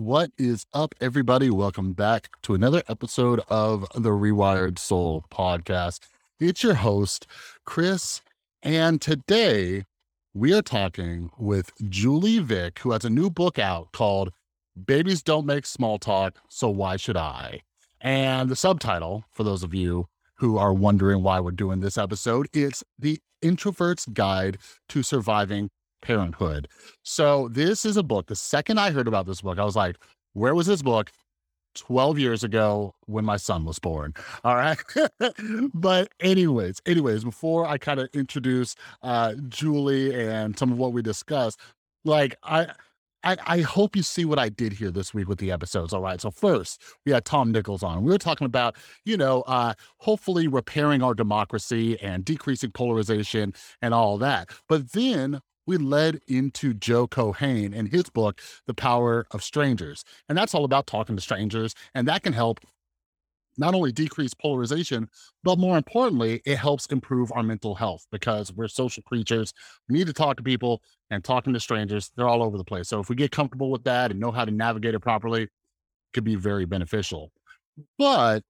What is up, everybody? Welcome back to another episode of the Rewired Soul podcast. It's your host, Chris, and today we are talking with Julie Vick, who has a new book out called Babies Don't Make Small Talk, So Why Should I? And the subtitle, for those of you who are wondering why we're doing this episode, it's The Introvert's Guide to Surviving Parenthood. So this is a book. The second I heard about this book, I was like, where was this book? 12 years ago when my son was born. All right. but anyways, anyways, before I kind of introduce uh Julie and some of what we discussed, like I I, I hope you see what I did here this week with the episodes. All right. So first, we had Tom Nichols on. We were talking about, you know, uh, hopefully repairing our democracy and decreasing polarization and all that. But then we led into Joe Keohane and his book, The Power of Strangers. And that's all about talking to strangers. And that can help not only decrease polarization, but more importantly, it helps improve our mental health because we're social creatures. We need to talk to people and talking to strangers, they're all over the place. So if we get comfortable with that and know how to navigate it properly, it could be very beneficial. But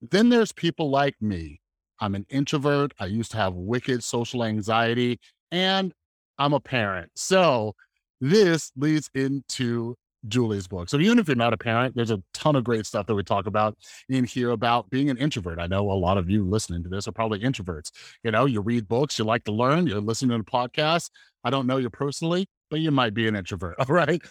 then there's people like me. I'm an introvert. I used to have wicked social anxiety and I'm a parent. So this leads into Julie's book. So even if you're not a parent, there's a ton of great stuff that we talk about in here about being an introvert. I know a lot of you listening to this are probably introverts. You know, you read books, you like to learn, you're listening to podcasts. I don't know you personally, but you might be an introvert. All right.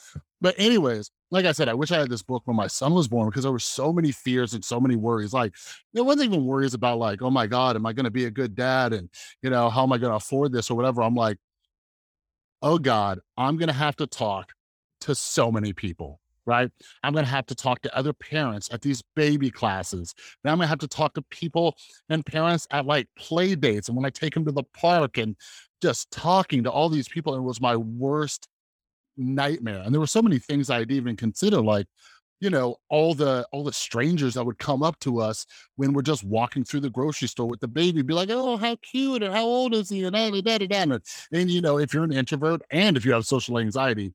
But anyways, like I said, I wish I had this book when my son was born because there were so many fears and so many worries. Like there wasn't even worries about like, oh my God, am I going to be a good dad? And you know, how am I going to afford this or whatever? I'm like, oh God, I'm going to have to talk to so many people, right? I'm going to have to talk to other parents at these baby classes. I'm going to have to talk to people and parents at like play dates. And when I take them to the park and just talking to all these people, it was my worst nightmare. And there were so many things I'd even consider, like, you know all the all the strangers that would come up to us when we're just walking through the grocery store with the baby be like oh how cute and how old is he and da, da, da, da. and you know if you're an introvert and if you have social anxiety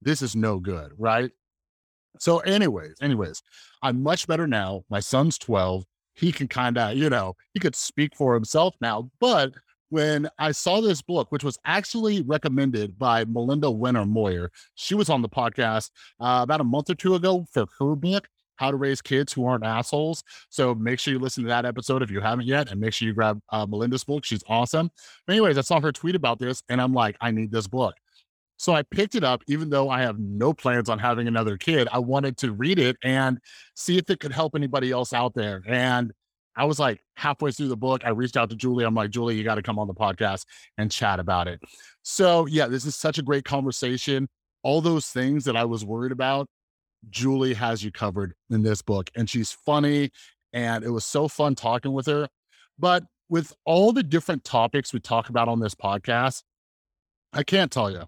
this is no good right so anyways anyways i'm much better now my son's 12 he can kind of you know he could speak for himself now but when I saw this book, which was actually recommended by Melinda Wenner Moyer. She was on the podcast uh, about a month or two ago for her book, How to Raise Kids Who Aren't Assholes. So make sure you listen to that episode if you haven't yet, and make sure you grab uh, Melinda's book. She's awesome. But anyways, I saw her tweet about this, and I'm like, I need this book. So I picked it up, even though I have no plans on having another kid. I wanted to read it and see if it could help anybody else out there. And I was like halfway through the book. I reached out to Julie. I'm like, Julie, you got to come on the podcast and chat about it. So, yeah, this is such a great conversation. All those things that I was worried about, Julie has you covered in this book. And she's funny. And it was so fun talking with her. But with all the different topics we talk about on this podcast, I can't tell you.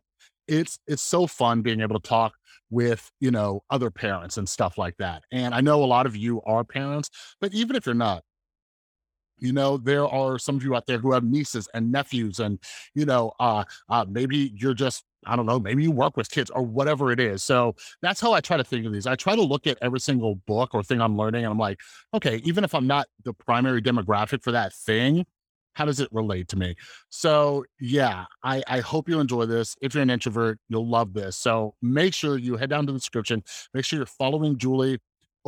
It's it's so fun being able to talk with, you know, other parents and stuff like that. And I know a lot of you are parents, but even if you're not, you know, there are some of you out there who have nieces and nephews, and you know, uh, uh, maybe you're just I don't know, maybe you work with kids or whatever it is. So that's how I try to think of these. I try to look at every single book or thing I'm learning, and I'm like, okay, even if I'm not the primary demographic for that thing, how does it relate to me? So yeah, I, I hope you enjoy this. If you're an introvert, you'll love this. So make sure you head down to the description. Make sure you're following Julie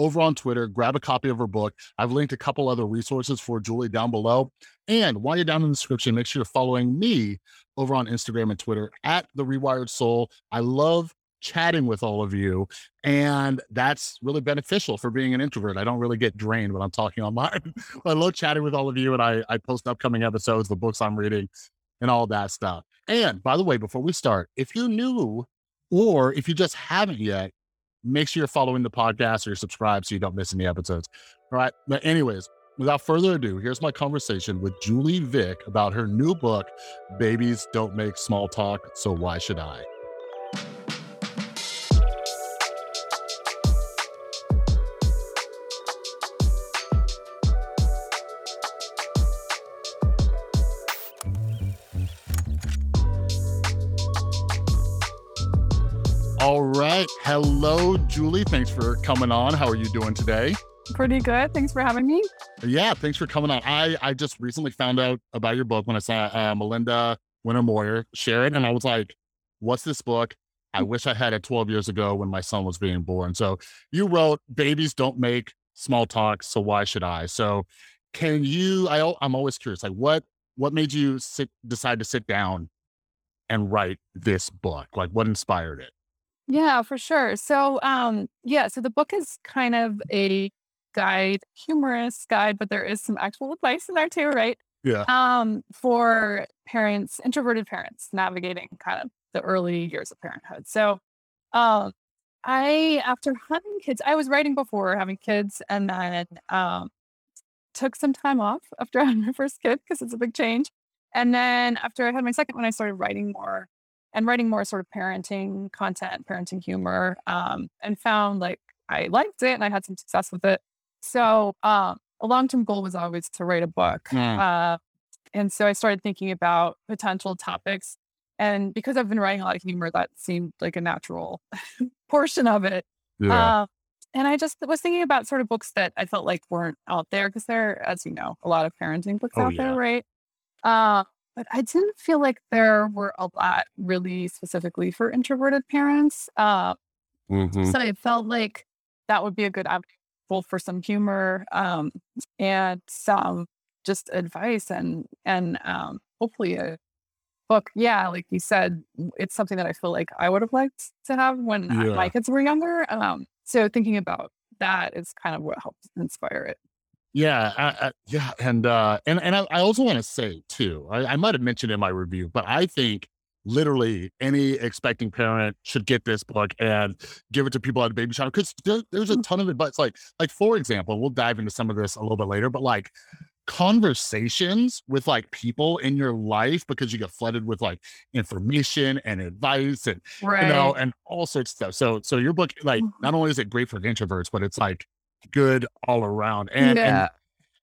over on Twitter, grab a copy of her book. I've linked a couple other resources for Julie down below. And while you're down in the description, make sure you're following me over on Instagram and Twitter at The Rewired Soul. I love chatting with all of you. And that's really beneficial for being an introvert. I don't really get drained when I'm talking online. I love chatting with all of you and I, I post upcoming episodes, the books I'm reading, and all that stuff. And by the way, before we start, if you're new or if you just haven't yet, make sure you're following the podcast or you're subscribed so you don't miss any episodes. All right. But, anyways, without further ado, here's my conversation with Julie Vick about her new book, Babies Don't Make Small Talk, So Why Should I? Right. Hello, Julie. Thanks for coming on. How are you doing today? Pretty good. Thanks for having me. Yeah, thanks for coming on. I I just recently found out about your book when I saw uh, Melinda Wenner Moyer share it, and I was like, "What's this book?" I wish I had it 12 years ago when my son was being born. So you wrote, "Babies don't make small talk, so why should I?" So can you? I I'm always curious, like what what made you sit decide to sit down and write this book? Like what inspired it? Yeah, for sure. So, um, yeah, so the book is kind of a guide, humorous guide, but there is some actual advice in there too, right? Yeah. Um, for parents, introverted parents navigating kind of the early years of parenthood. So, um, I, after having kids, I was writing before having kids and then um, took some time off after having my first kid because it's a big change. And then after I had my second one, I started writing more and writing more sort of parenting content, parenting humor, um, and found like I liked it and I had some success with it. So um, a long term goal was always to write a book. Mm. Uh, and so I started thinking about potential topics. And because I've been writing a lot of humor, that seemed like a natural portion of it. Yeah. Um, and I just was thinking about sort of books that I felt like weren't out there because there, as you know, a lot of parenting books Oh, out yeah. there, right? Uh, but I didn't feel like there were a lot really specifically for introverted parents. Uh, Mhm. so I felt like that would be a good avenue both for some humor um, and some just advice and and um, hopefully a book. Yeah, like you said, it's something that I feel like I would have liked to have when Yeah. my kids were younger. Um, so thinking about that is kind of what helped inspire it. Yeah, I, I, yeah, and uh, and and I, I also want to say too. I, I might have mentioned in my review, but I think literally any expecting parent should get this book and give it to people at a baby shower because there, there's a Mm. ton of advice. Like, like for example, we'll dive into some of this a little bit later, but like conversations with like people in your life because you get flooded with like information and advice and Right. you know and all sorts of stuff. So so your book like Mhm. not only is it great for introverts, but it's like good all around. And and yeah.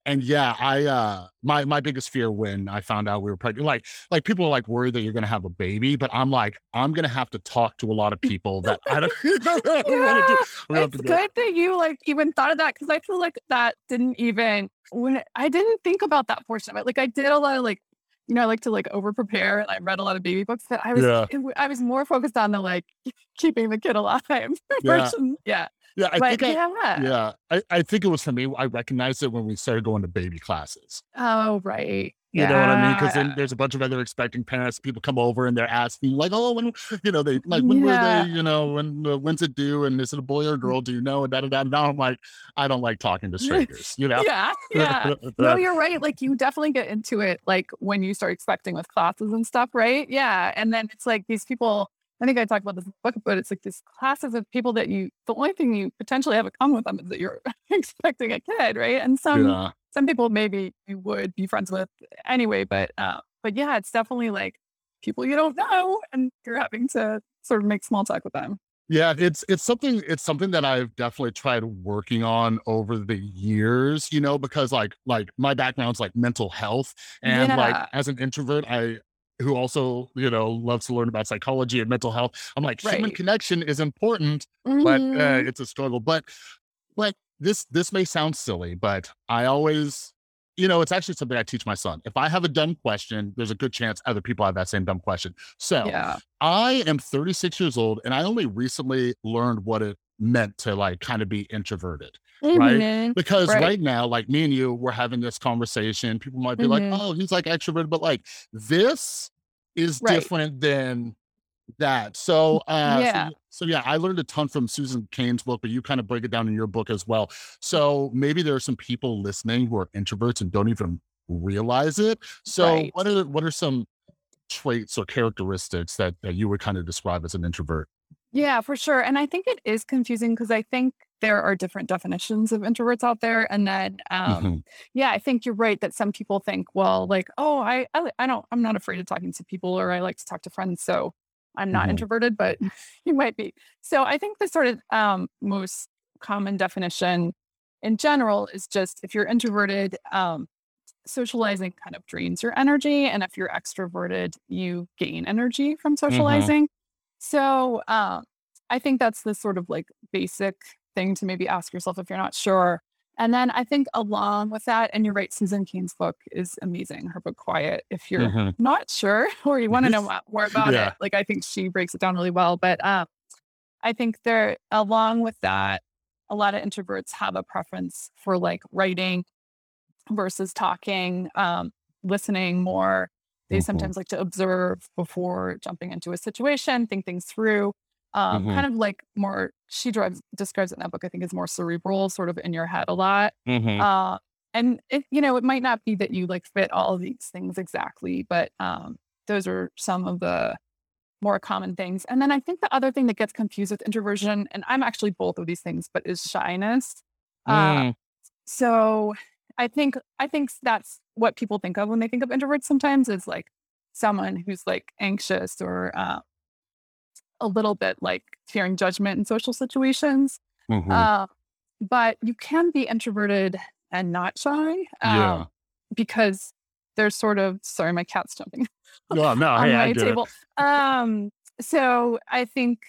and yeah, I uh my my biggest fear when I found out we were pregnant, like like people are like worried that you're gonna have a baby, but I'm like, I'm gonna have to talk to a lot of people that I don't, I don't want to do. It's good that you like even thought of that because I feel like that didn't even when I didn't think about that portion of it. Like I did a lot of like, you know, I like to like over prepare and I read a lot of baby books, but I was Yeah. I was more focused on the like keeping the kid alive Yeah. version. Yeah, Yeah, I but think I yeah. yeah, I, I think it was for me. I recognized it when we started going to baby classes. Oh right. You know what I mean? Because then there's a bunch of other expecting parents. People come over and they're asking, like, "Oh, when you know they like when Yeah. were they? You know, when uh, when's it due? And is it a boy or a girl? Do you know?" And da da da. Now I'm like, I don't like talking to strangers. You know? Yeah, yeah. No, you're right. Like you definitely get into it like when you start expecting with classes and stuff, right? Yeah. And then it's like these people, I think I talked about this book, but it's like these classes of people that you the only thing you potentially have in common with them is that you're expecting a kid, right? And some yeah. some people maybe you would be friends with anyway, but uh but yeah, it's definitely like people you don't know and you're having to sort of make small talk with them. Yeah, it's it's something it's something that I've definitely tried working on over the years, you know, because like like my background's like mental health and like as an introvert, I who also, you know, loves to learn about psychology and mental health. I'm like human connection is important, but uh, it's a struggle. But but this this may sound silly, but I always you know, it's actually something I teach my son. If I have a dumb question, there's a good chance other people have that same dumb question. So Yeah. I am 36 years old and I only recently learned what it meant to like kind of be introverted. Right. Mhm. Because Right. right. now, like me and you, we're having this conversation. People might be like, Mhm. oh, he's like extroverted, but like this is Right. different than that. So, uh, Yeah. so, so yeah, I learned a ton from Susan Cain's book, but you kind of break it down in your book as well. So maybe there are some people listening who are introverts and don't even realize it. So Right. what are what are some traits or characteristics that, that you would kind of describe as an introvert? Yeah, for sure. And I think it is confusing because I think there are different definitions of introverts out there. And then, um, Mhm. yeah, I think you're right that some people think, well, like, oh, I, I, I don't, I'm not afraid of talking to people, or I like to talk to friends, so I'm not Mhm. introverted, but you might be. So I think the sort of um, most common definition in general is just if you're introverted, um, socializing kind of drains your energy, and if you're extroverted, you gain energy from socializing. So, um, I think that's the sort of like basic thing to maybe ask yourself if you're not sure. And then I think along with that, and you're right, Susan Cain's book is amazing. Her book Quiet. If you're Mhm. not sure or you want to know more about Yeah. it, like I think she breaks it down really well. But um, I think there, along with that, a lot of introverts have a preference for like writing versus talking, um, listening more. They Mhm. sometimes like to observe before jumping into a situation, think things through. Um, Mhm. Kind of like more, she drives, describes it in that book, I think, is more cerebral, sort of in your head a lot. Mhm. Uh, and it, you know, it might not be that you like fit all of these things exactly, but um, those are some of the more common things. And then I think the other thing that gets confused with introversion, and I'm actually both of these things, but is shyness. Uh, Mm. so I think I think that's what people think of when they think of introverts. Sometimes is like someone who's like anxious or uh, a little bit like fearing judgment in social situations. Mhm. Uh, but you can be introverted and not shy. Um, Yeah. Because there's sort of sorry, my cat's jumping No, no, on hey, I my it. table. Um, so I think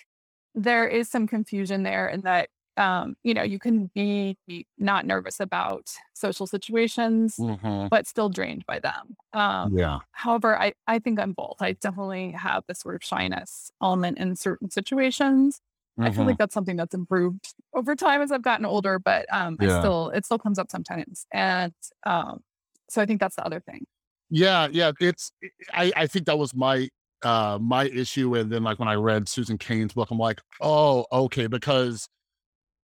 there is some confusion there in that um, you know, you can be not nervous about social situations, Mhm. but still drained by them. Um, Yeah. however, I, I think I'm both. I definitely have this sort of shyness element in certain situations. I feel like that's something that's improved over time as I've gotten older, but um, Yeah. I still it still comes up sometimes, and um, so I think that's the other thing. Yeah, yeah, it's I I think that was my uh my issue and then like when I read Susan Cain's book I'm like, "Oh, okay, because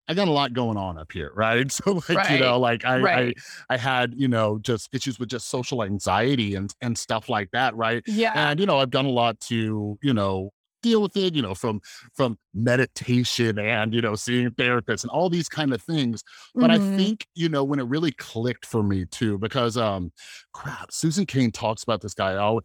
I got a lot going on up here, right?" So like, you know, like I Right. I I had, you know, just issues with just social anxiety and and stuff like that, right? Yeah. And you know, I've done a lot to, you know, deal with it, you know, from from meditation and, you know, seeing therapists and all these kind of things. But I Mhm. think, you know, when it really clicked for me too, because um crap, Susan Cain talks about this guy. Oh,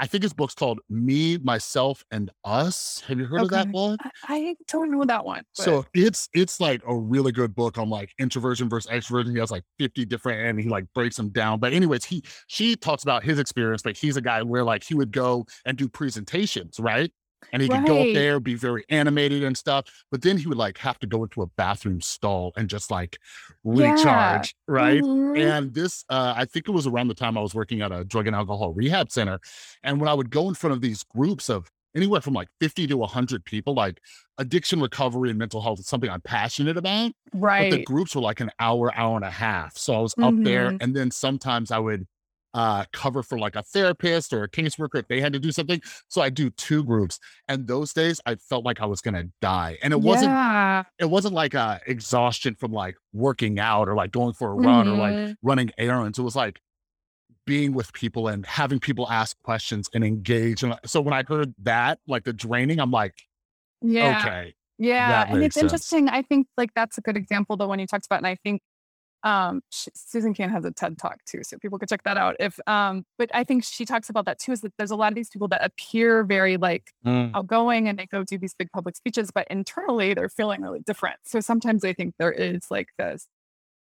I think his book's called Me, Myself, and Us. Have you heard of that Okay. book? I, I don't know that one. but- So it's it's like a really good book on like introversion versus extroversion. He has like 50 different and he like breaks them down. But anyways, he she talks about his experience, but he's a guy where like he would go and do presentations, right? And he could go up there, be very animated and stuff, but then he would like have to go into a bathroom stall and just like Yeah. recharge, right? Mhm. And this, uh, I think it was around the time I was working at a drug and alcohol rehab center. And when I would go in front of these groups of anywhere from like 50 to 100 people, like addiction recovery and mental health is something I'm passionate about. Right but the groups were like an hour, hour and a half. So I was up there. Mhm. And then sometimes I would uh, cover for like a therapist or a caseworker if they had to do something. So I do two groups. And those days I felt like I was going to die. And it wasn't it wasn't like uh exhaustion from like working out or like going for a run or like Mhm. running errands. It was like being with people and having people ask questions and engage. And uh, so when I heard that, like the draining, I'm like, Yeah. okay, Yeah, and it's sense. interesting. I think like that's a good example, the one you talked about, and I think um sh Susan Cain has a TED talk too, so people could check that out. If um, but I think she talks about that too. Is that there's a lot of these people that appear very like Mm, outgoing and they go do these big public speeches, but internally they're feeling really different. So sometimes I think there is like this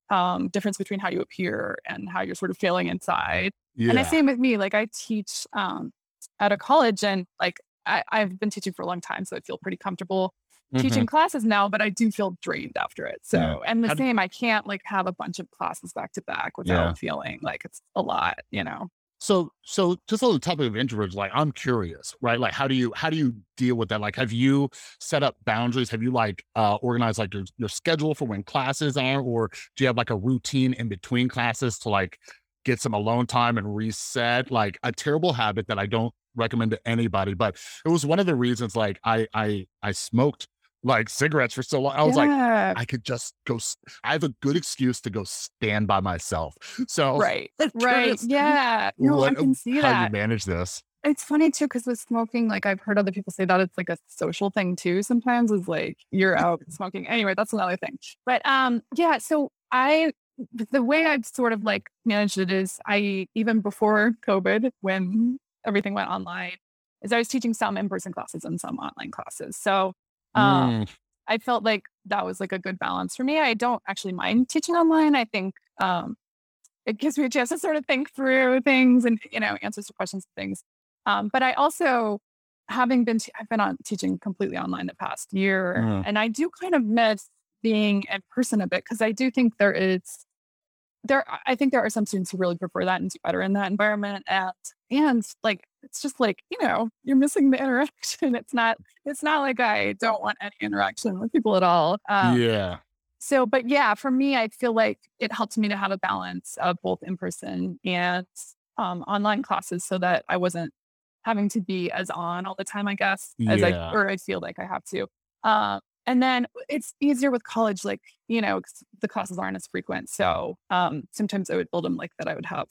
um difference between how you appear and how you're sort of feeling inside. yeah. And the same with me. Like I teach um at a college and like I, I've been teaching for a long time, so I feel pretty comfortable Mhm. teaching classes now, but I do feel drained after it. So, Yeah. and the How same, I can't like have a bunch of classes back to back without feeling like it's a lot, you know? So, so just on the topic of introverts, like I'm curious, right? Like, how do you how do you deal with that? Like, have you set up boundaries? Have you like uh, organized like your your schedule for when classes are, or do you have like a routine in between classes to like get some alone time and reset? Like a terrible habit that I don't recommend to anybody, but it was one of the reasons like I I I smoked like cigarettes for so long. I was like. I could just go. I have a good excuse to go stand by myself. So right. Right. Yeah. No, I can see how that. you manage this. It's funny too, because with smoking, like I've heard other people say that it's like a social thing too. Sometimes is like you're out smoking. Anyway, that's another thing. But um, yeah. So I, the way I've sort of like managed it is I even before COVID, when everything went online, is I was teaching some in-person classes and some online classes. So um, Mm, I felt like that was like a good balance for me. I don't actually mind teaching online. I think um, it gives me a chance to sort of think through things and you know answers to questions and things. Um, but I also having been, t- I've been on teaching completely online the past year, Mhm. and I do kind of miss being in person a bit because I do think there is, there, I think there are some students who really prefer that and do better in that environment. And, and like, it's just like, you know, you're missing the interaction. It's not, it's not like I don't want any interaction with people at all. Um, yeah. so, but yeah, for me, I feel like it helped me to have a balance of both in person and um, online classes so that I wasn't having to be as on all the time, I guess, as Yeah. I, or I feel like I have to. Um, and then it's easier with college, like, you know, the classes aren't as frequent. So um, sometimes I would build them like that. I would have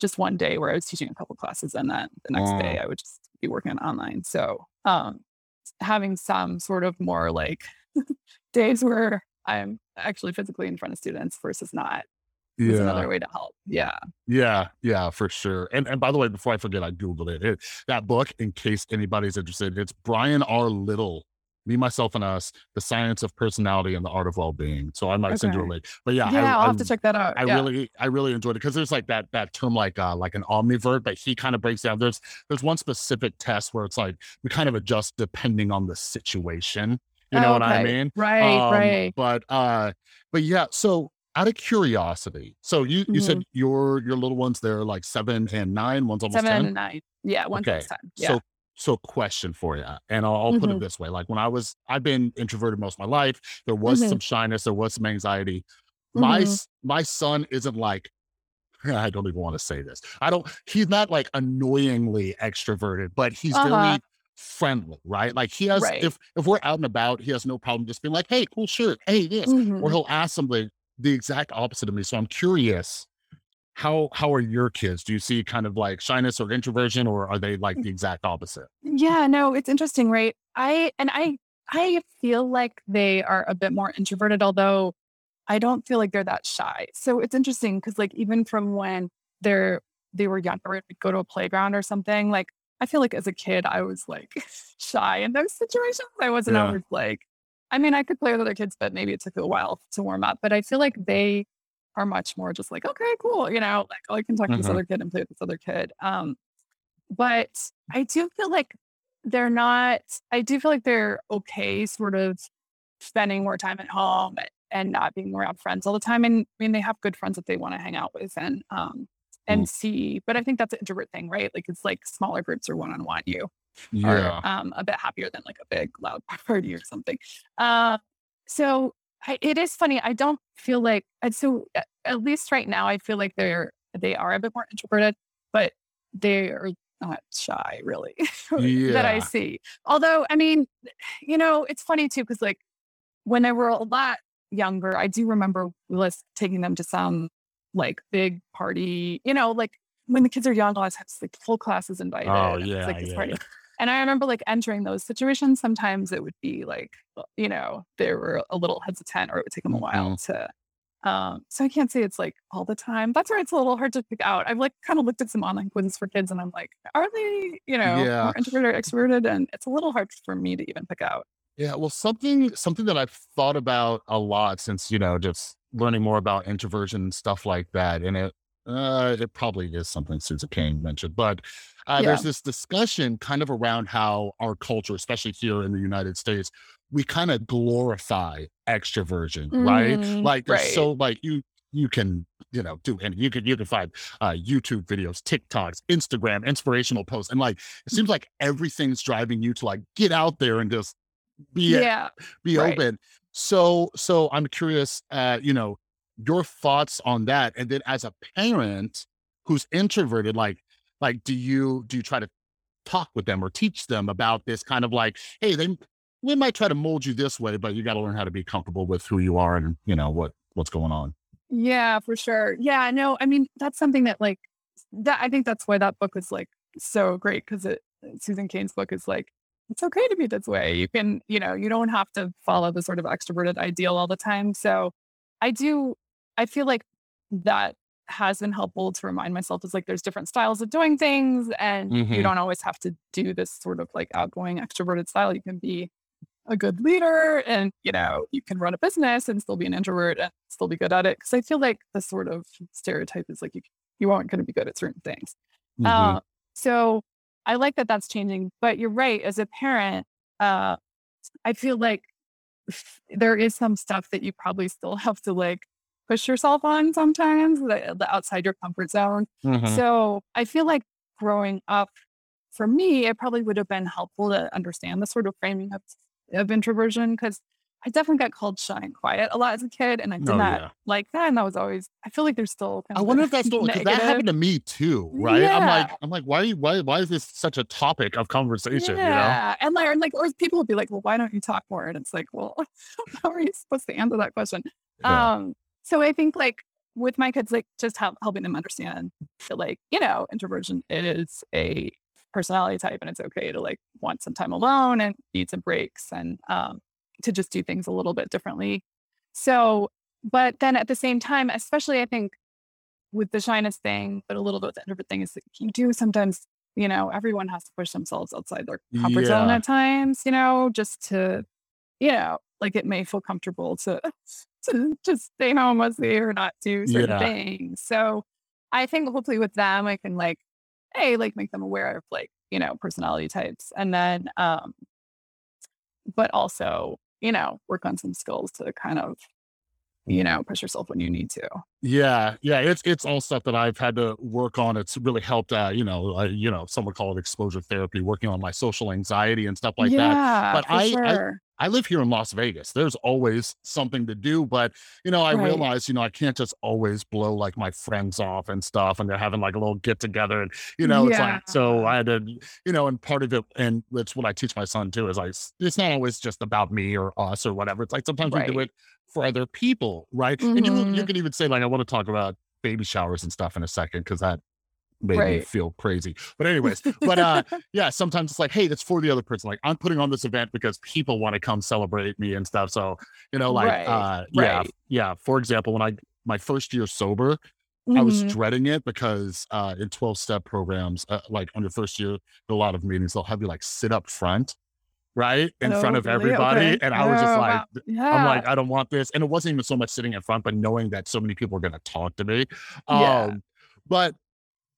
just one day where I was teaching a couple classes and then the next day Oh. I would just be working online. So um, having some sort of more like days where I'm actually physically in front of students versus not is another way to help. Yeah. Yeah, yeah, for sure. And and by the way, before I forget, I googled it. it. That book, in case anybody's interested, it's Brian R. Little, Me, Myself, and Us: The Science of Personality and the Art of Well-being. So I might send you a link. But yeah, Yeah, I, I'll I, have to check that out. I yeah. really, I really enjoyed it because there's like that that term like uh like an omnivert, but he kind of breaks down. There's there's one specific test where it's like we kind of adjust depending on the situation. You know what I mean? Right, Um, right. But uh, but yeah. So out of curiosity, so you you said your your little ones they're like seven and nine. One's almost Mm-hmm. Seven ten. and nine. Yeah, one's Okay. time. Yeah. So so question for you, and I'll, I'll put it Mhm. this way: like when I was, I've been introverted most of my life. There was Mhm. some shyness, there was some anxiety. My Mhm. s- my son isn't like. I don't even want to say this. I don't. He's not like annoyingly extroverted, but he's Uh-huh. very friendly, right? Like he has. Right. If if we're out and about, he has no problem just being like, "Hey, cool shirt. Hey, this," or he'll ask something the exact opposite of me. So I'm curious. How how are your kids? Do you see kind of like shyness or introversion, or are they like mm. the exact opposite? Yeah, no, it's interesting, right? I and I I feel like they are a bit more introverted, although I don't feel like they're that shy. So it's interesting because like even from when they're they were younger, we'd go to a playground or something, like I feel like as a kid I was like shy in those situations. I wasn't Yeah. always like I mean, I could play with other kids, but maybe it took a while to warm up. But I feel like they are much more just like, okay, cool, you know, like oh, I can talk to this Mhm. other kid and play with this other kid. Um, but I do feel like they're not, I do feel like they're okay sort of spending more time at home and not being around friends all the time. And I mean, they have good friends that they want to hang out with and, um, and see, but I think that's an introvert thing, right? Like it's like smaller groups or one on one, you Yeah. are um, a bit happier than like a big loud party or something. Uh, so I, it is funny. I don't feel like and so uh, at least right now I feel like they're they are a bit more introverted, but they are not shy really that I see. Although I mean, you know, it's funny too because like when they were a lot younger, I do remember us taking them to some like big party. You know, like when the kids are young, a lot of times like full class is oh, invited. Oh and it's yeah, like this yeah. party. And I remember like entering those situations. Sometimes it would be like, uh, you know, they were a little hesitant or it would take them a while Mm-hmm. to. Um, so I can't say it's like all the time. That's where it's a little hard to pick out. I've like kind of looked at some online quizzes for kids and I'm like, are they, you know, Yeah. more introverted or extroverted? And it's a little hard for me to even pick out. Yeah, well, something something that I've thought about a lot since you know just learning more about introversion and stuff like that, and it uh, it probably is something Susan Cain mentioned, but uh, there's this discussion kind of around how our culture, especially here in the United States, we kind of glorify extroversion, right? Mhm, Like right. so like you you can you know do and you can you can find uh, YouTube videos, TikToks, Instagram, inspirational posts, and like it seems like everything's driving you to like get out there and just be Yeah. be right. open. So so I'm curious uh, you know, your thoughts on that. And then as a parent who's introverted, like like do you do you try to talk with them or teach them about this kind of like, hey, they we might try to mold you this way, but you got to learn how to be comfortable with who you are and you know what what's going on. Yeah, for sure. Yeah, no, I mean, that's something that like that I think that's why that book was like so great because it Susan Cain's book is like it's okay to be this way. You can, you know, you don't have to follow the sort of extroverted ideal all the time. So I do I feel like that has been helpful to remind myself is like there's different styles of doing things and you Mhm. don't always have to do this sort of like outgoing extroverted style. You can be a good leader and you know you can run a business and still be an introvert and still be good at it because i feel like the sort of stereotype is like you you aren't going to be good at certain things Mhm. uh, so I like that that's changing. But you're right. As a parent, uh, I feel like there is some stuff that you probably still have to like push yourself on sometimes, the, the outside your comfort zone. Mhm. So I feel like growing up, for me, it probably would have been helpful to understand the sort of framing of, of introversion because I definitely got called shy and quiet a lot as a kid, and I did Oh, not yeah. like that. And that was always, I feel like there's still kind I of wonder if that's still because that happened to me too, right? I'm like, I'm like, why, why, why is this such a topic of conversation? You know? Yeah. And like, or like, or people would be like, well, why don't you talk more? And it's like, well, how are you supposed to answer that question? Yeah. Um, so I think like with my kids, like just help, helping them understand that like, you know, introversion is a personality type and it's okay to like want some time alone and need some breaks and um to just do things a little bit differently. So, but then at the same time, especially I think with the shyness thing, but a little bit with the introvert thing is that you do sometimes, you know, everyone has to push themselves outside their comfort zone at times, you know, just to, you know, like it may feel comfortable to to just stay home mostly or not do certain Yeah. things. So I think hopefully with them I can like, hey, like make them aware of like, you know, personality types. And then um, but also, you know, work on some skills to kind of, you know, push yourself when you need to. Yeah, yeah, it's it's all stuff that I've had to work on. It's really helped. Uh, you know, uh, you know, some would call it exposure therapy, working on my social anxiety and stuff like that. yeah, But I- I- sure. I live here in Las Vegas. There's always something to do, but you know, I Right. realize, you know, I can't just always blow like my friends off and stuff, and they're having like a little get together, and you know, it's like so I had to, you know, and part of it, and it's what I teach my son too, is like it's not always just about me or us or whatever. It's like sometimes we do it for other people, right? And you you Mhm. can even say like, I want to talk about baby showers and stuff in a second because that made me feel crazy. But anyways, but uh yeah, sometimes it's like, hey, that's for the other person. Like I'm putting on this event because people want to come celebrate me and stuff. So, you know, like Right, uh yeah, right. yeah. For example, when I my first year sober, I was Mhm. dreading it because uh in 12 step programs, uh, like on your first year, a lot of meetings, they'll have you like sit up front, right? In front Oh, of everybody. Okay. And I was just Oh, like, wow. I'm like, I don't want this. And it wasn't even so much sitting in front, but knowing that so many people are gonna talk to me. Yeah. Um, but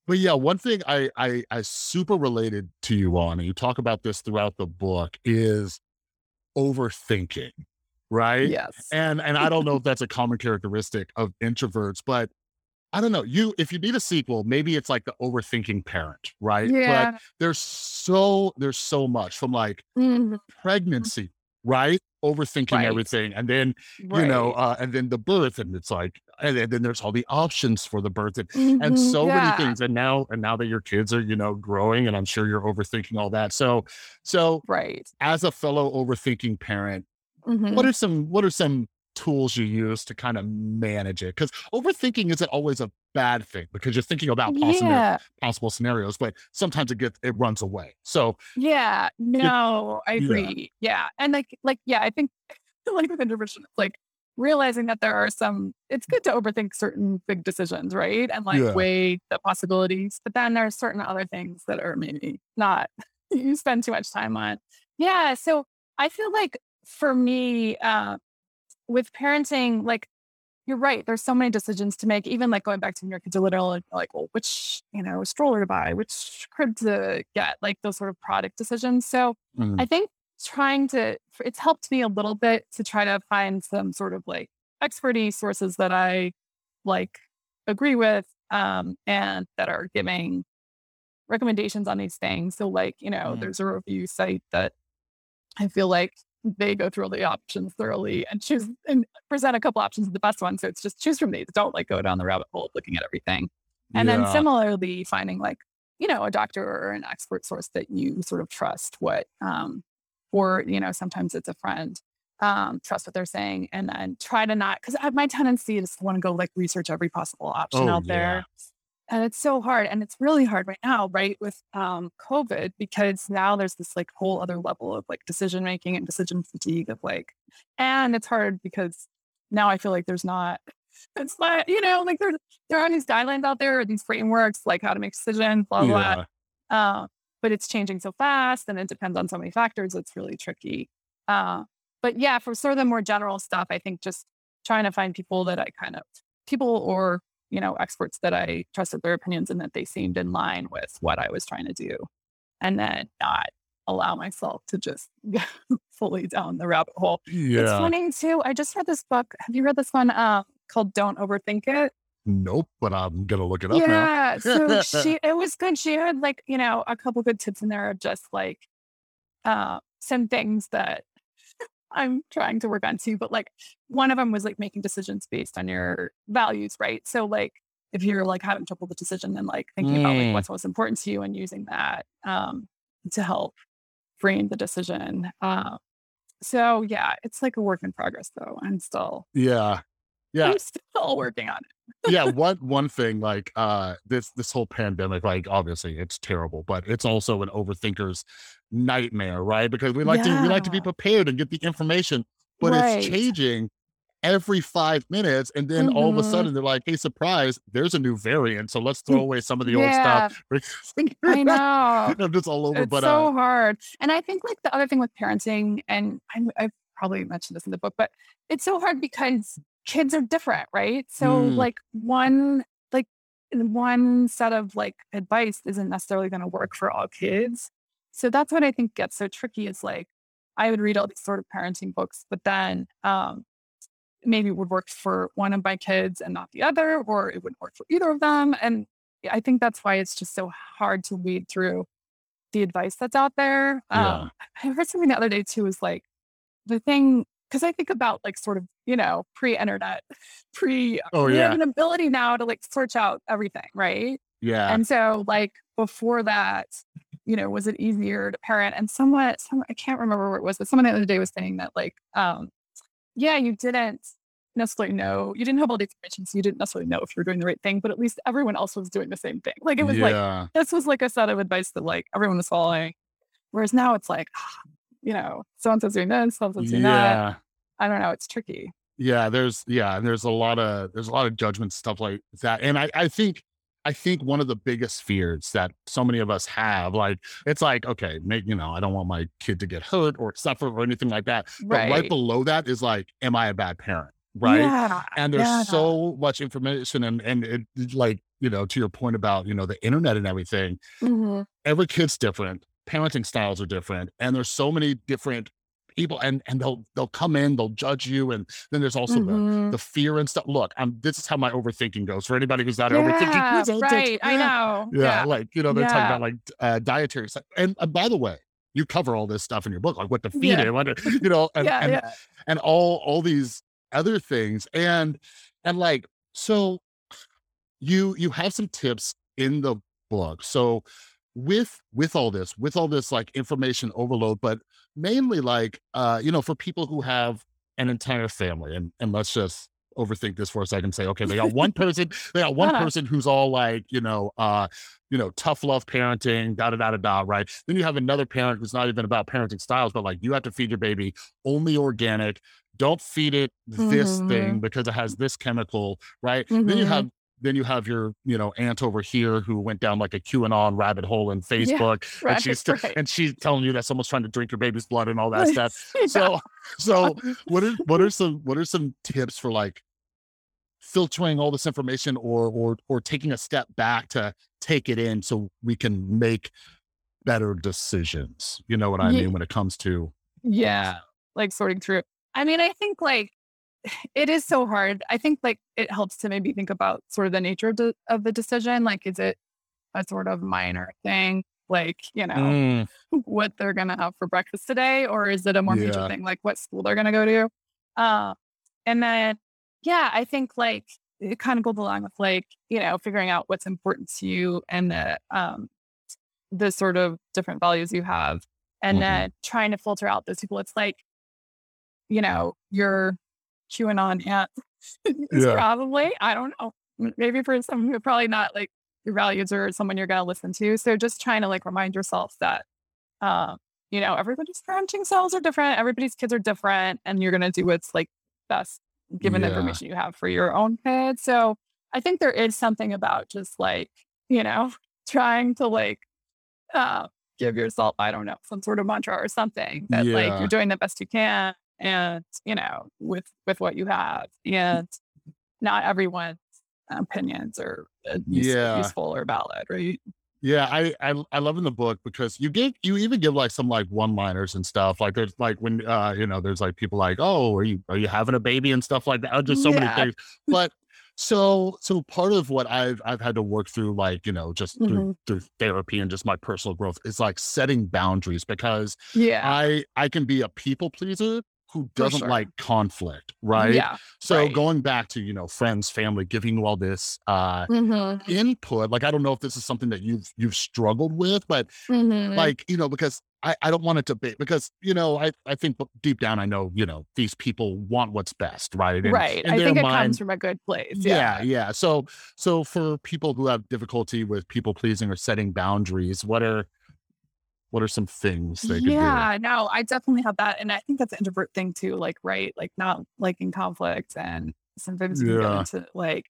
but yeah, one thing I I I super related to you on, and you talk about this throughout the book, is overthinking, right? Yes. And and I don't know if that's a common characteristic of introverts, but I don't know. You if you need a sequel, maybe it's like the overthinking parent, right? But Yeah. there's so there's so much from like Mhm. pregnancy, right? Overthinking Right. everything. And then you know, uh, and then the birth, and it's like, and then, then there's all the options for the birth, and, and Mhm. so Yeah. many things. And now, and now that your kids are, you know, growing, and I'm sure you're overthinking all that. So, so Right. as a fellow overthinking parent, Mhm. what are some what are some tools you use to kind of manage it? Because overthinking isn't always a bad thing because you're thinking about possible Yeah. possible scenarios, but sometimes it gets it runs away. So, Yeah. No, I Yeah. agree. Yeah. And like, like, yeah, I think like with introversion, it's like realizing that there are some, it's good to overthink certain big decisions, right? And like Yeah. weigh the possibilities. But then there are certain other things that are maybe not, you spend too much time on. Yeah. So I feel like for me, uh, with parenting, like, you're right. There's so many decisions to make. Even like going back to your kids are little, and like, well, which you know stroller to buy, which crib to get, like those sort of product decisions. So mm, I think trying to, it's helped me a little bit to try to find some sort of like expertise sources that I like agree with, um, and that are giving recommendations on these things. So like you know, Mm. there's a review site that I feel like they go through all the options thoroughly and choose and present a couple options of the best one. So it's just choose from these. Don't like go down the rabbit hole of looking at everything. And then similarly, finding like, you know, a doctor or an expert source that you sort of trust what, um, or, you know, sometimes it's a friend, um, trust what they're saying and then try to not, because my tendency is to want to go like research every possible option Oh, out there. And it's so hard. And it's really hard right now, right? With um, COVID, because now there's this like whole other level of like decision making and decision fatigue of like, and it's hard because now I feel like there's not, it's not, you know, like there, there are these guidelines out there, or these frameworks, like how to make decisions, blah, blah, yeah. blah. Uh, but it's changing so fast and it depends on so many factors. It's really tricky. Uh, but yeah, for sort of the more general stuff, I think just trying to find people that I kind of, people or you know, experts that I trusted their opinions and that they seemed in line with what I was trying to do. and then not allow myself to just go fully down the rabbit hole. Yeah. It's funny too. I just read this book. Have you read this one uh, called Don't Overthink It? Nope, but I'm gonna look it up now. Yeah. So she it was good. She had like, you know, a couple good tips in there of just like uh some things that I'm trying to work on too. But like one of them was like making decisions based on your values, right? So like if you're like having trouble with the decision, then like thinking about Mm. like what's most important to you and using that um to help frame the decision. Uh, so yeah, it's like a work in progress though. I'm still Yeah. Yeah. I'm still working on it. Yeah one one thing like uh this this whole pandemic like obviously it's terrible but it's also an overthinker's nightmare right because we like to we like to be prepared and get the information but Right. it's changing every five minutes and then all of a Mhm. sudden they're like hey surprise there's a new variant so let's throw away some of the old stuff I know. i'm just all over It's but so uh hard. And I think like the other thing with parenting, and I'm, I've probably mentioned this in the book, but it's so hard because kids are different, right? So Mm. like one, like one set of like advice isn't necessarily going to work for all kids. So that's what I think gets so tricky is like, I would read all these sort of parenting books, but then um, maybe it would work for one of my kids and not the other, or it wouldn't work for either of them. And I think that's why it's just so hard to weed through the advice that's out there. Yeah. Um, I heard something the other day too, is like the thing, because I think about like sort of, you know, pre internet, pre, Oh, we yeah. have an ability now to like search out everything, right? yeah And so, like, before that, you know, was it easier to parent? And somewhat, some, I can't remember where it was, but someone the other day was saying that, like, um, yeah, you didn't necessarily know, you didn't have all the information, so you didn't necessarily know if you were doing the right thing, but at least everyone else was doing the same thing. Like, it was like, this was like a set of advice that, like, everyone was following. Whereas now it's like, you know, so and so's doing this, so and so's doing that. I don't know. It's tricky. yeah there's yeah and there's a lot of there's a lot of judgment stuff like that and i i think i think one of the biggest fears that so many of us have like it's like okay make you know i don't want my kid to get hurt or suffer or anything like that Right. but right below that is like am i a bad parent right Yeah. and there's yeah. so much information and and it like you know to your point about you know the internet and everything Mhm. every kid's different parenting styles are different and there's so many different people and and they'll they'll come in they'll judge you and then there's also the Mhm. the fear and stuff look i'm this is how my overthinking goes for anybody who's not overthinking Yeah, please right. I know. yeah, like you know they're talking about like uh, dietary stuff and, and by the way you cover all this stuff in your book like what to feed Yeah. it what to, you know and, yeah, and yeah. and all all these other things and and like so you you have some tips in the book so with with all this with all this like information overload but mainly like uh you know for people who have an entire family and and let's just overthink this for a second say okay they got one person they got one Uh-huh. person who's all like you know uh you know tough love parenting da da da da da right then you have another parent who's not even about parenting styles but like you have to feed your baby only organic don't feed it this thing Mhm. because it has this chemical right then you Mhm. have then you have your you know aunt over here who went down like a qanon rabbit hole in facebook and Right, she's t- right. and she's telling you that someone's trying to drink your baby's blood and all that stuff Yeah. so so what are what are some what are some tips for like filtering all this information or or or taking a step back to take it in so we can make better decisions you know what i Ye- mean when it comes to yeah, like sorting through. I mean, I think like it is so hard. I think like it helps to maybe think about sort of the nature of the of the decision. Like, is it a sort of minor thing, like you know Mm, what they're gonna have for breakfast today, or is it a more major thing, like what school they're gonna go to? Uh, and then yeah, I think like it kind of goes along with like you know figuring out what's important to you and the um the sort of different values you have and Mhm. then trying to filter out those people it's like you know your qanon aunt is Yeah. probably i don't know maybe for some you're probably not like your values or someone you're going to listen to so just trying to like remind yourself that um you know everybody's parenting styles are different everybody's kids are different and you're going to do what's like best given the information you have for your own kid. so i think there is something about just like you know trying to like uh give yourself i don't know some sort of mantra or something that like you're doing the best you can and you know with with what you have and not everyone's opinions are uh, use- Yeah. useful or valid right Yeah, I, I I love in the book because you give you even give like some like one liners and stuff. Like there's like when uh you know there's like people like oh are you are you having a baby and stuff like that. Uh, Just so many things. But so so part of what I've I've had to work through like you know just through Mhm. through therapy and just my personal growth is like setting boundaries because Yeah. I I can be a people pleaser who doesn't sure. like conflict, right? Yeah. So right. going back to you know friends, family, giving you all this uh Mhm. input like i don't know if this is something that you've you've struggled with but Mhm. like you know because i i don't want it to be because you know i i think deep down i know you know these people want what's best right And right. I think it mind- comes from a good place. yeah Yeah. yeah so so for people who have difficulty with people pleasing or setting boundaries what are what are some things they Yeah, no, I definitely have that. And I think that's an introvert thing too, like, right, like not liking conflict and sometimes you can get into like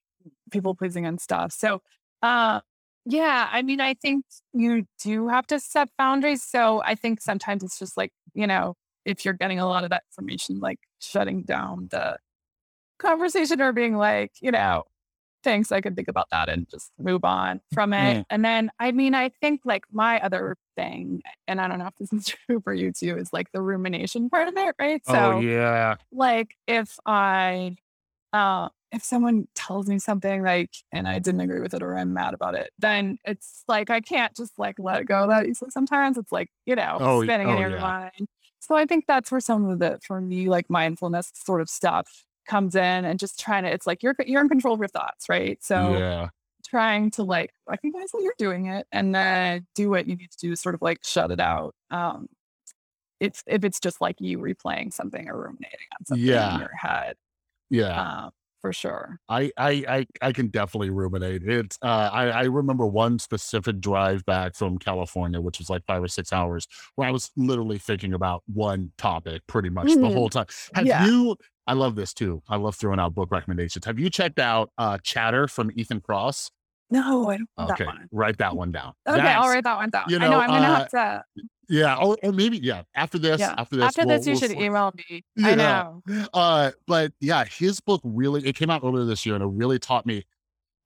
people pleasing and stuff. So uh yeah, I mean, I think you do have to set boundaries. So I think sometimes it's just like, you know, if you're getting a lot of that information, like shutting down the conversation or being like, you know, thanks, I could think about that and just move on from it. Mm. And then, I mean, I think like my other thing, and I don't know if this is true for you too, is like the rumination part of it, right? So, oh yeah like if I, uh, if someone tells me something like, and I didn't agree with it or I'm mad about it, then it's like I can't just like let it go that easily. Sometimes it's like, you know, Oh, spinning in oh, your yeah. mind. So I think that's where some of the, for me, like mindfulness sort of stuff comes in and just trying to, it's like you're, you're in control of your thoughts, right? So yeah trying to like recognize that you're doing it and then do what you need to do to sort of like shut it out. Um, if, if it's just like you replaying something or ruminating on something Yeah. in your head yeah um, for sure. I, I I I can definitely ruminate. It's uh, I I remember one specific drive back from California, which was like five or six hours, where I was literally thinking about one topic pretty much the Mhm. whole time. Have Yeah. you? I love this too. I love throwing out book recommendations. Have you checked out uh, Chatter from Ethan Kross? No, I don't Okay, that one. write that one down. Okay, I'll write that one down. you I know know, I'm gonna uh, have to. Yeah, or, or maybe yeah. After this, Yeah. after this, After we'll- this, you we'll should email me. I know. uh but yeah his book really it came out earlier this year and it really taught me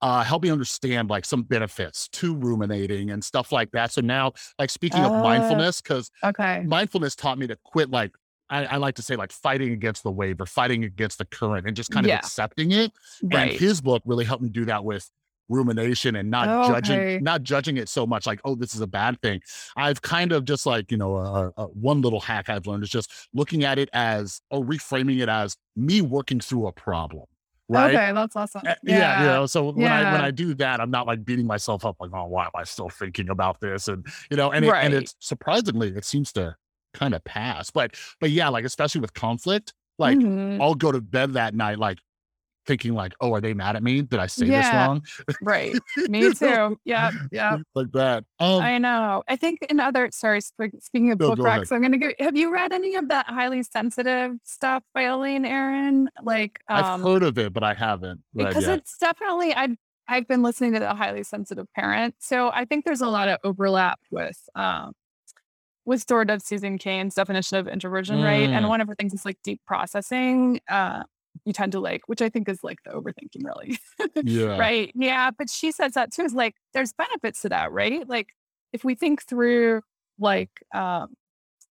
uh helped me understand like some benefits to ruminating and stuff like that so now like speaking of Ah. mindfulness because Okay. mindfulness taught me to quit like I, I like to say like fighting against the wave or fighting against the current and just kind of Yeah. accepting it and his book really helped me do that with rumination and not Oh, judging okay. not judging it so much like oh this is a bad thing. I've kind of just like you know uh, uh, one little hack i've learned is just looking at it as or reframing it as me working through a problem right? Okay, that's awesome. yeah yeah, you know so when i when i do that i'm not like beating myself up like oh why am i still thinking about this? and you know and it, and it's surprisingly it seems to kind of pass but but yeah like especially with conflict like Mhm. i'll go to bed that night like thinking like oh are they mad at me did i say this wrong right. Me too. Yeah. Yeah. like that um I know. I think in other sorry, speaking of No, book recs, I'm gonna go. Have you read any of that highly sensitive stuff by Elaine Aron? Like, i've um, heard of it but i haven't because yet. it's definitely I've I've been listening to the highly sensitive parent, so I think there's a lot of overlap with um with sort of Susan Cain's definition of introversion, right? And Mm. one of her things is like deep processing. Uh, you tend to like, which I think is like the overthinking, really. yeah Right. Yeah. But she says that too is like there's benefits to that, right? Like if we think through like um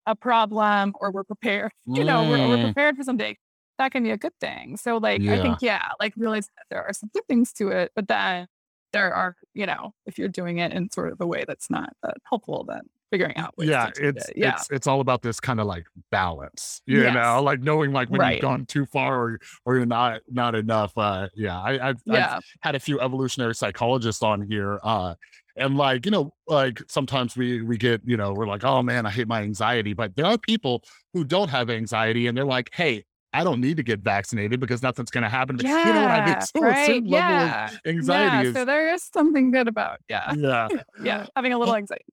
a problem or we're prepared, you know, we're, we're Mm. prepared for something, that can be a good thing. So like I think, yeah, like realize that there are some good things to it, but then there are, you know, if you're doing it in sort of a way that's not that helpful, then figuring out yeah it's it. Yeah. it's it's all about this kind of like balance you Yes. know like knowing like when Right. you've gone too far or or you're not not enough uh yeah i i've, I've had a few evolutionary psychologists on here uh and like you know like sometimes we we get you know we're like oh man i hate my anxiety but there are people who don't have anxiety and they're like hey i don't need to get vaccinated because nothing's going to happen to me Yeah. you know what i mean so right. Yeah. of anxiety yeah. So there is something good about, yeah. yeah Yeah. Having a little anxiety.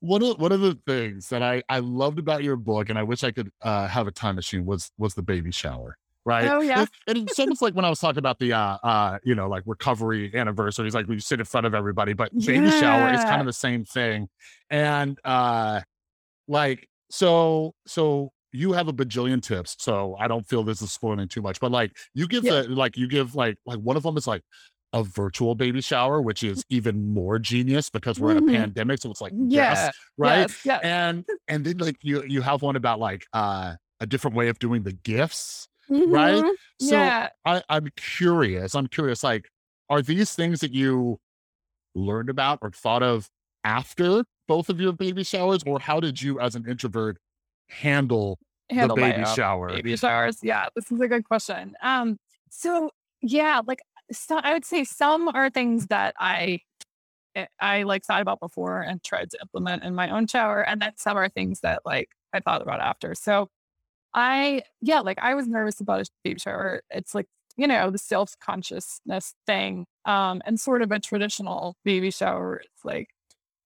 One of one of the things that I I loved about your book, and I wish I could uh, have a time machine was was the baby shower. Right. Oh, yeah. And, and it's almost like when I was talking about the uh uh you know like recovery anniversaries, like we sit in front of everybody, but baby shower is kind of the same thing. And uh like so so you have a bajillion tips, so I don't feel this is spoiling too much, but like you give Yeah. the like you give like like one of them is like a virtual baby shower, which is even more genius because we're in a Mhm. pandemic. So it's like, Yeah. yes, right. Yes, yes. And and then like you you have one about like uh a different way of doing the gifts. right? Mhm. So yeah. I, I'm curious. I'm curious, like, are these things that you learned about or thought of after both of your baby showers, or how did you as an introvert handle, Handle the baby shower? baby showers. Yeah, this is a good question. Um, so yeah, like so I would say some are things that I eh, I like thought about before and tried to implement in my own shower, and then some are things that like I thought about after. So I yeah, like I was nervous about a baby shower. It's like you know the self consciousness thing, um, and sort of a traditional baby shower. It's like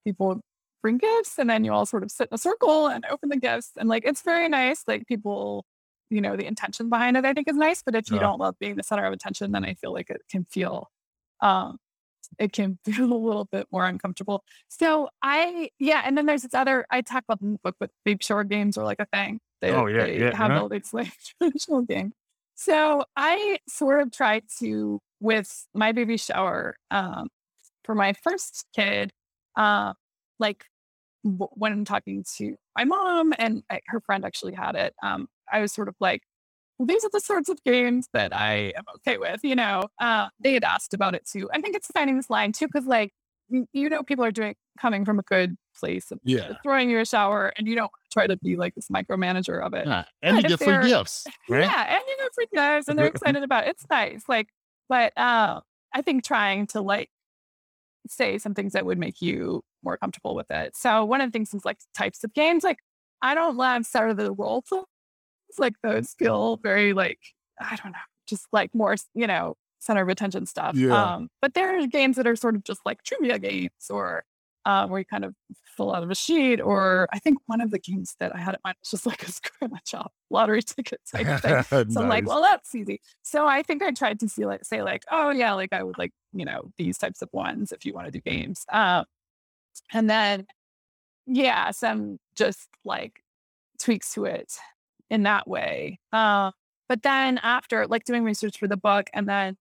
people bring gifts and then you all sort of sit in a circle and open the gifts and like it's very nice like people you know the intention behind it i think is nice but if you Yeah. don't love being the center of attention then i feel like it can feel um it can feel a little bit more uncomfortable so i yeah and then there's this other i talk about in the book but baby shower games are like a thing they, Oh, yeah, they yeah, have yeah. all these like traditional game so i sort of tried to with my baby shower um for my first kid uh, like w- when I'm talking to my mom and I, her friend actually had it, um, I was sort of like, well, these are the sorts of games that I am okay with, you know. Uh, they had asked about it too. I think it's finding this line too, because like you, you know, people are doing coming from a good place of Yeah. throwing you a shower, and you don't try to be like this micromanager of it. Yeah. And you But if get free gifts, right? Yeah, and you know, free gifts, and they're excited about it. It's nice. Like, but uh, I think trying to like say some things that would make you more comfortable with it. So one of the things is like types of games. Like, I don't love sort of the role. Like those feel very like I don't know, just like more you know center of attention stuff. Yeah. Um, but there are games that are sort of just like trivia games or uh, where you kind of fill out of a sheet. Or I think one of the games that I had at mine was just like a scratch off lottery ticket type thing. So I'm like, well, that's easy. So I think I tried to see like say like, oh yeah, like I would like, you know, these types of ones if you want to do games. Um, and then yeah, some just like tweaks to it in that way. Uh, but then after like doing research for the book and then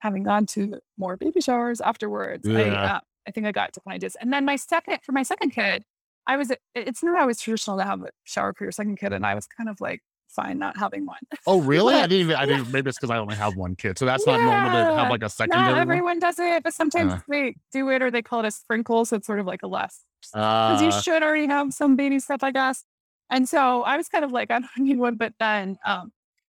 having gone to more baby showers afterwards, I uh, I think I got different ideas. And then my second for my second kid, I was, it's not always traditional to have a shower for your second kid, and I was kind of like fine not having one. Oh, really? I But- didn't even, I didn't, maybe it's because I only have one kid. So that's not normal to have like a second. Not one. everyone does it, but sometimes Uh. they do it or they call it a sprinkle. So it's sort of like a less because you Uh, should already have some baby stuff, I guess. And so I was kind of like, I don't need one. But then um,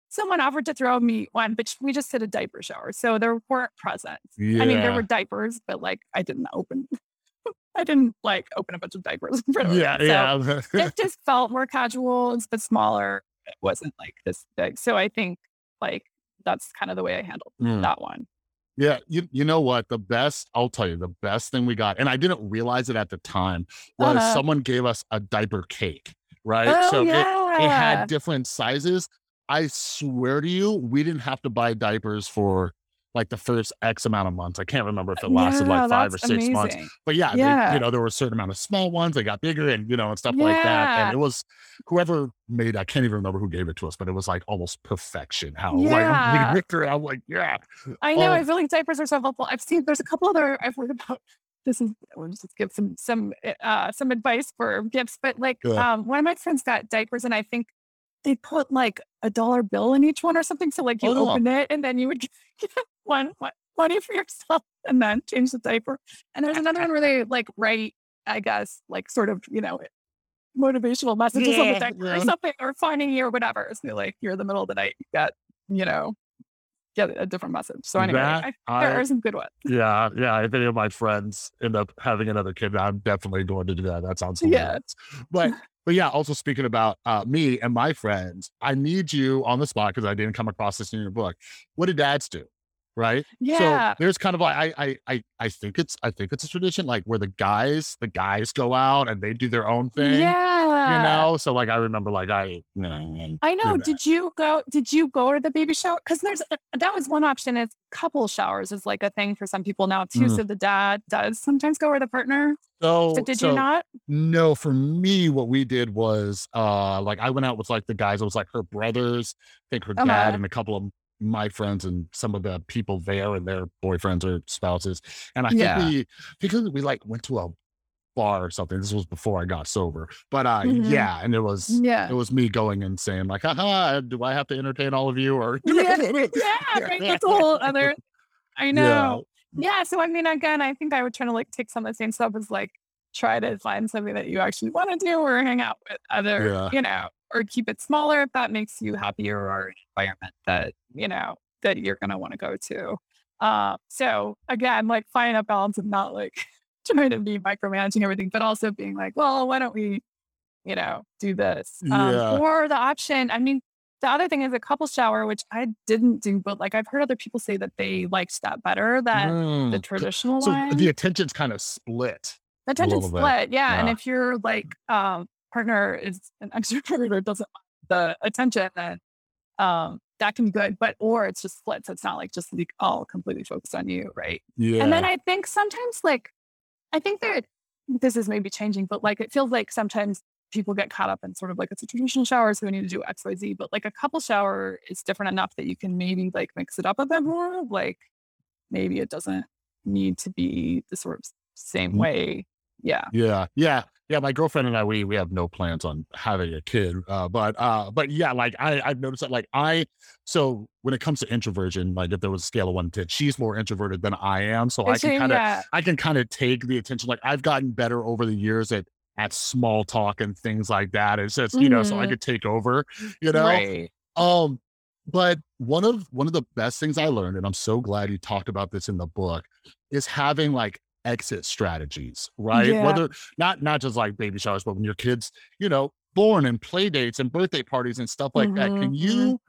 someone offered to throw me one, but we just did a diaper shower. So there weren't presents. I mean, there were diapers, but like I didn't open, I didn't like open a bunch of diapers. in front of yeah. So yeah. it just felt more casual. It's but smaller. It wasn't like this big. So I think like that's kind of the way I handled Mm. that one. Yeah, you you know what? The best, I'll tell you, the best thing we got, and I didn't realize it at the time, was Uh-huh. someone gave us a diaper cake, right? Oh, so it, yeah. it had different sizes. I swear to you, we didn't have to buy diapers for like the first X amount of months. I can't remember if it lasted Yeah, like five or six months. But yeah, they- you know, there were a certain amount of small ones. They got bigger and, you know, and stuff like that. And it was whoever made, I can't even remember who gave it to us, but it was like almost perfection. How like Yeah. we looked at it, I'm like, yeah. I know. Oh. I feel like diapers are so helpful. I've seen there's a couple other I've heard about. This is we'll just give some some uh some advice for gifts, but like Yeah. um one of my friends got diapers and I think they put like a dollar bill in each one or something. So like you Oh. open it and then you would get one, one money for yourself and then change the diaper. And there's another one where they like write, I guess, like sort of, you know, motivational messages on the diaper yeah. or something or finding you or whatever. So like you're in the middle of the night, you got, you know, get a different message. So anyway, I, there I- are some good ones. Yeah, yeah. If any of my friends end up having another kid, I'm definitely going to do that. That sounds Yeah. But but yeah, also speaking about uh, me and my friends, I need you on the spot because I didn't come across this in your book. What did dads do? Right. Yeah. So there's kind of like I I I think it's I think it's a tradition like where the guys the guys go out and they do their own thing. yeah. You know. So like I remember like I you know, I know. Did you go? Did you go to the baby shower? Because there's that was one option. Is couple showers is like a thing for some people now too. Mm. So the dad does sometimes go with a partner. so So did so- you not? No, for me, what we did was uh like I went out with like the guys, it was like her brothers, I think her dad Uh-huh. and a couple of my friends and some of the people there and their boyfriends or spouses. And I think we because we like went to a bar or something. This was before I got sober. But uh Mhm. yeah, and it was Yeah. it was me going and saying like, haha, do I have to entertain all of you or Yeah, yeah, right. That's a whole other. I know. Yeah. So I mean, again, I think I would try to like take some of the same stuff as like try to find something that you actually want to do or hang out with other, Yeah. you know, or keep it smaller if that makes you happier or an environment that, you know, that you're gonna want to go to. Uh, so again, like find a balance of not like trying to be micromanaging everything, but also being like, well, why don't we, you know, do this? Um, Yeah. or the option, I mean, the other thing is a couple shower, which I didn't do, but like I've heard other people say that they liked that better than the Mm. traditional So one. the attention's kind of split. The attention split, yeah. And if you're like um partner is an extrovert or doesn't want the attention, then um that can be good. But or it's just split, so it's not like just like all completely focused on you, right? Yeah. And then I think sometimes like I think that this is maybe changing, but like it feels like sometimes people get caught up in sort of like it's a traditional shower, so we need to do X, Y, Z. But like a couple shower is different enough that you can maybe like mix it up a bit more. Like maybe it doesn't need to be the sort of same Mm. way. Yeah. Yeah, yeah, yeah. My girlfriend and I, we we have no plans on having a kid. Uh, but uh, but yeah, like I I've noticed that like I so when it comes to introversion, like if there was a scale of one to ten, she's more introverted than I am. So I Is can kind of. I can kind of take the attention. Like I've gotten better over the years at at small talk and things like that. It's just you know, so I Mhm. could take over. You know, Right. um, but one of one of the best things I learned, and I'm so glad you talked about this in the book, is having like exit strategies, right? Yeah. Whether not not just like baby showers, but when your kids, you know, born and play dates and birthday parties and stuff like that. Can Mhm, you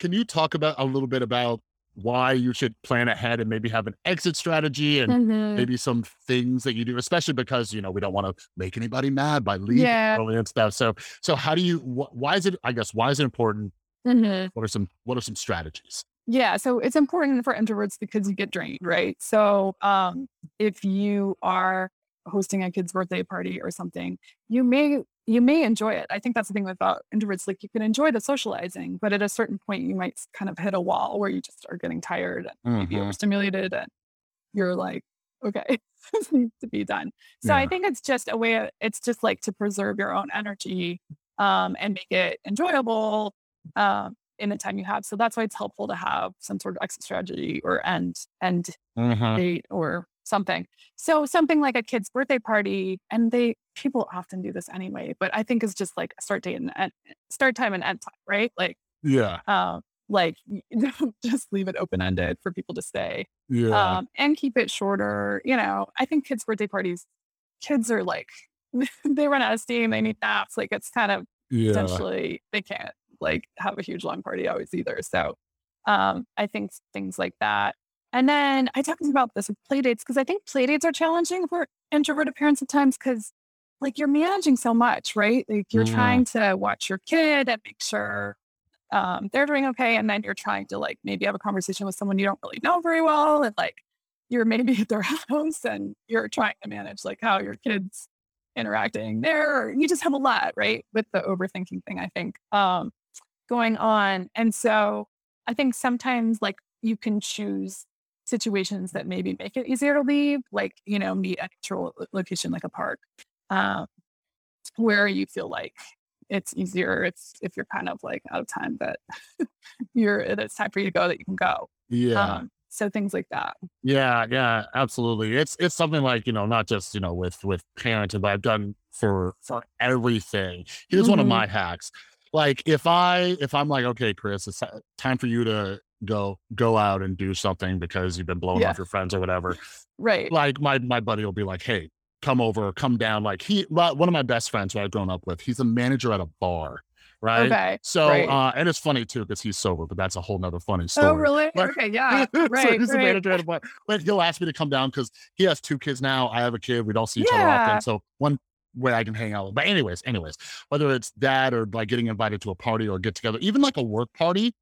can you talk about a little bit about why you should plan ahead and maybe have an exit strategy and Mhm. maybe some things that you do, especially because you know we don't want to make anybody mad by leaving Yeah. early and stuff. So, so how do you? Wh- why is it? I guess why is it important? Mhm. What are some What are some strategies? Yeah, so it's important for introverts because you get drained, right? So, um, if you are hosting a kid's birthday party or something, you may you may enjoy it. I think that's the thing about introverts; like you can enjoy the socializing, but at a certain point, you might kind of hit a wall where you just are getting tired and maybe Mhm. overstimulated, and you're like, okay, this needs to be done. So I think it's just a way. Of, it's just like to preserve your own energy um, and make it enjoyable um, in the time you have. So that's why it's helpful to have some sort of exit strategy or end end Mhm. date or something. So something like a kid's birthday party, and they people often do this anyway, but I think it's just like a start date and end, start time and end time, right? Like, Yeah, um, like just leave it open ended for people to stay yeah, um, and keep it shorter. You know, I think kids' birthday parties, kids are like, they run out of steam, they need naps. Like it's kind of yeah, potentially they can't like have a huge long party always either. So um, I think things like that. And then I talked about this with play dates because I think play dates are challenging for introverted parents at times because like you're managing so much, right? Like you're Mm. trying to watch your kid and make sure um, they're doing okay. And then you're trying to like maybe have a conversation with someone you don't really know very well. And like you're maybe at their house and you're trying to manage like how your kids interacting there. You just have a lot, right? With the overthinking thing, I think, um, going on. And so I think sometimes like you can choose situations that maybe make it easier to leave, like, you know, meet a neutral location like a park, um, where you feel like it's easier. It's if you're kind of like out of time, but you're it's time for you to go that you can go. yeah, Um, so things like that. yeah, yeah. Absolutely. It's it's something like you know not just you know with with parenting, but I've done for for everything. Here's one of Mhm. my hacks. Like if I if I'm like okay, Chris, it's time for you to go go out and do something because you've been blowing Yeah. off your friends or whatever. Right. like my my buddy will be like, "Hey, come over, come down." Like he, one of my best friends who I've grown up with, he's a manager at a bar, right? Okay. So, right. uh, and it's funny too because he's sober, but that's a whole nother funny story. oh, really? Like- okay. Yeah. so Right. he's a manager at a bar, but he'll ask me to come down because he has two kids now. I have a kid. We don't see each other often, so one way I can hang out. But anyways, anyways, whether it's that or like getting invited to a party or get together, even like a work party,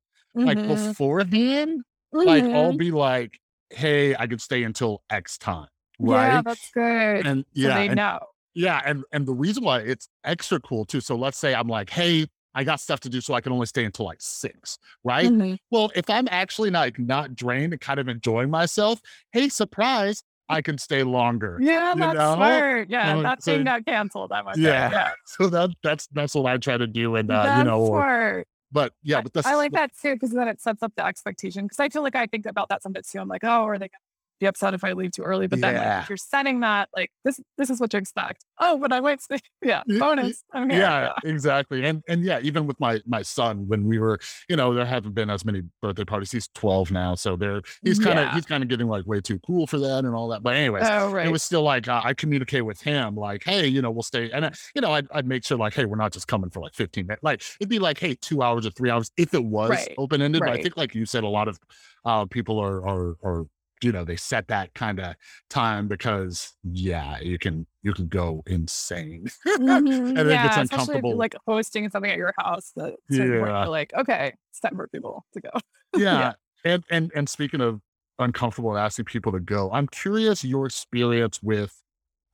like Mhm. beforehand, like I'll Mhm. be like, "Hey, I could stay until X time." Right. Yeah, that's good. and so yeah, they and know. yeah, and and the reason why it's extra cool too. So let's say I'm like, hey, I got stuff to do, so I can only stay until like six, right? Mhm. Well, if I'm actually like not drained and kind of enjoying myself, hey, surprise, I can stay longer. Yeah, You that's know? smart. Yeah, Uh, that so- thing got canceled. That must Yeah. Yeah, So that that's that's what I try to do, and uh, you know, or, smart. but yeah, but that's I like that too because then it sets up the expectation. Because I feel like I think about that sometimes too. I'm like, oh, are they gonna be upset if I leave too early? But then like, if you're setting that, like this, this is what you expect. Oh, but I might stay. Yeah, bonus. I'm here. yeah, exactly. And and yeah, even with my my son, when we were, you know, there haven't been as many birthday parties. He's 12 now, so there he's kind of Yeah. he's kind of getting like way too cool for that and all that. But anyways, Oh, right. it was still like uh, I communicate with him like, hey, you know, we'll stay, and I, you know, I'd, I'd make sure like, hey, we're not just coming for like 15 minutes. Like it'd be like, hey, two hours or three hours if it was Right. open ended. But I think like you said, a lot of uh, people are are are you know they set that kind of time because yeah, you can you can go insane. Mhm, and yeah, if uncomfortable. like hosting something at your house. That Yeah. you're like, okay, it's time for people to go. yeah. And and and speaking of uncomfortable and asking people to go, I'm curious your experience with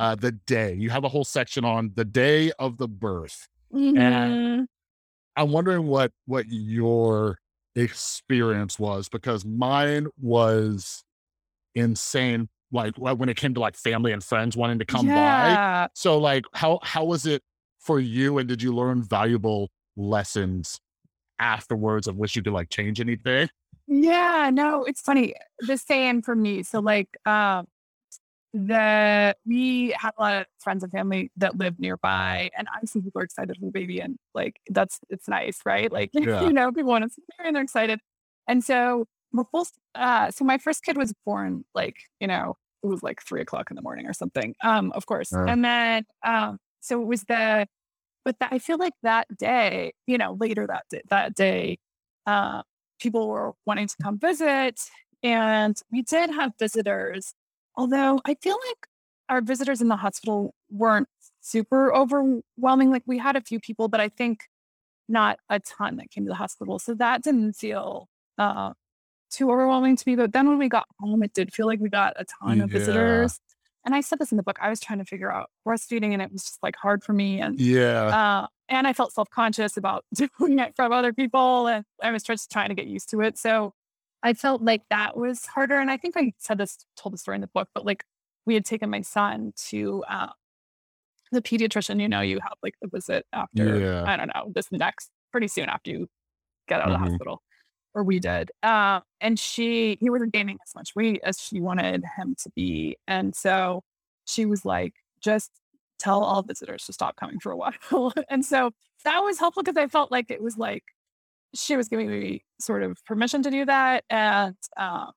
uh the day. You have a whole section on the day of the birth. Mhm. I'm wondering what what your experience was because mine was insane. Like when it came to like family and friends wanting to come by. yeah. So like how how was it for you and did you learn valuable lessons afterwards of which you could like change anything? Yeah, no, it's funny. The same for me. So like um the we had a lot of friends and family that live nearby and obviously people are excited for the baby and like that's it's nice, right? Like Yeah. you know, people want to see and they're excited. And so my full uh so my first kid was born like, you know, it was like three o'clock in the morning or something. Um, of course. Uh. And then um so it was the but that, I feel like that day, you know, later that day, that day, uh, people were wanting to come visit, and we did have visitors. Although I feel like our visitors in the hospital weren't super overwhelming. Like we had a few people, but I think not a ton that came to the hospital. So that didn't feel uh, too overwhelming to me. But then when we got home, it did feel like we got a ton of Yeah. visitors. And I said this in the book. I was trying to figure out breastfeeding, and it was just like hard for me. And Yeah. uh, and I felt self conscious about doing it from other people, and I was just trying to get used to it. So I felt like that was harder. And I think I said this, told the story in the book, but like we had taken my son to uh, the pediatrician. You know, you have like the visit after Yeah. I don't know this next pretty soon after you get out of Mhm. the hospital, or we did. Uh, and she he wasn't gaining as much weight as she wanted him to be, and so she was like, just tell all visitors to stop coming for a while. and so that was helpful because I felt like it was like she was giving me sort of permission to do that. And um,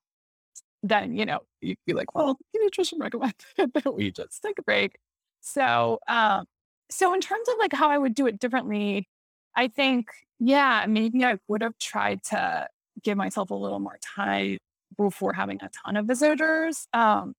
then, you know, you'd be like, well, the pediatrician recommended that we just take a break. So, um, so in terms of like how I would do it differently, I think, yeah, maybe I would have tried to give myself a little more time before having a ton of visitors. Um,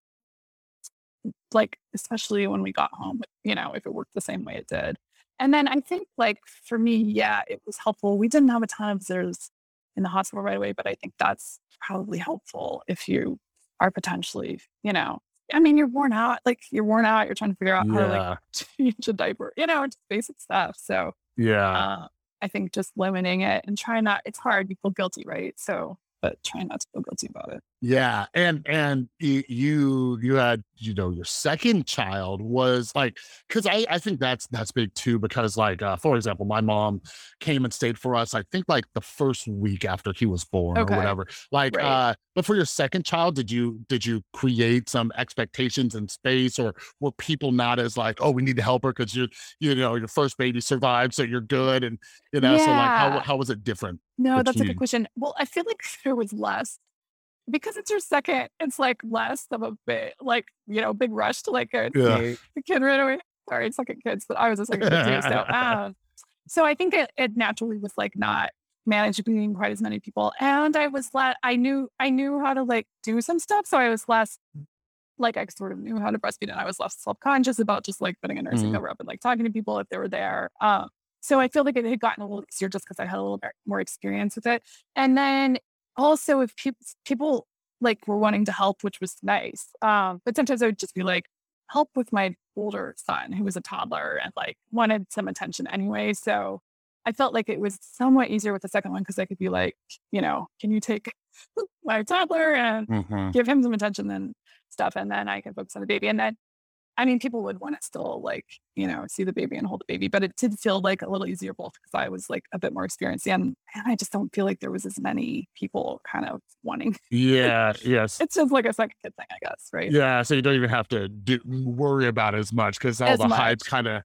like especially when we got home, you know, if it worked the same way it did. And then I think like for me, yeah, it was helpful. We didn't have a ton of visitors in the hospital right away, but I think that's probably helpful if you are potentially, you know, I mean, you're worn out, like you're worn out, you're trying to figure out how to like change a diaper, you know, just basic stuff. So Yeah. uh, I think just limiting it and trying not, it's hard, you feel guilty, right? So, but trying not to feel guilty about it. Yeah, and and you you had you know your second child was like because I I think that's that's big too because like uh, for example my mom came and stayed for us I think like the first week after he was born Okay. or whatever like Right. uh but for your second child did you did you create some expectations in space or were people not as like oh we need to help her because you you know your first baby survived so you're good and you know so like how how was it different No, that's a good question. Well, I feel like there was less because it's your second, it's like less of a bit, like, you know, big rush to like go Yeah. the kid right away. Sorry, second kids, but I was a second kid too. So, um, so I think it, it naturally was like not managing quite as many people. And I was let, I knew, I knew how to like do some stuff. So I was less like, I sort of knew how to breastfeed and I was less self conscious about just like putting a nursing Mhm. cover up and like talking to people if they were there. Um, so I feel like it had gotten a little easier just because I had a little bit more experience with it. And then also if people people like were wanting to help, which was nice. Um, but sometimes I would just be like, help with my older son who was a toddler and like wanted some attention anyway. So I felt like it was somewhat easier with the second one because I could be like, you know, can you take my toddler and Mhm. give him some attention and stuff, and then I can focus on the baby. And then, I mean, people would want to still like, you know, see the baby and hold the baby, but it did feel like a little easier both because I was like a bit more experienced, and and I just don't feel like there was as many people kind of wanting. Yeah. Yes. It's just like a second kid thing, I guess, right? Yeah. So you don't even have to do, worry about it as much because all As the hype kind of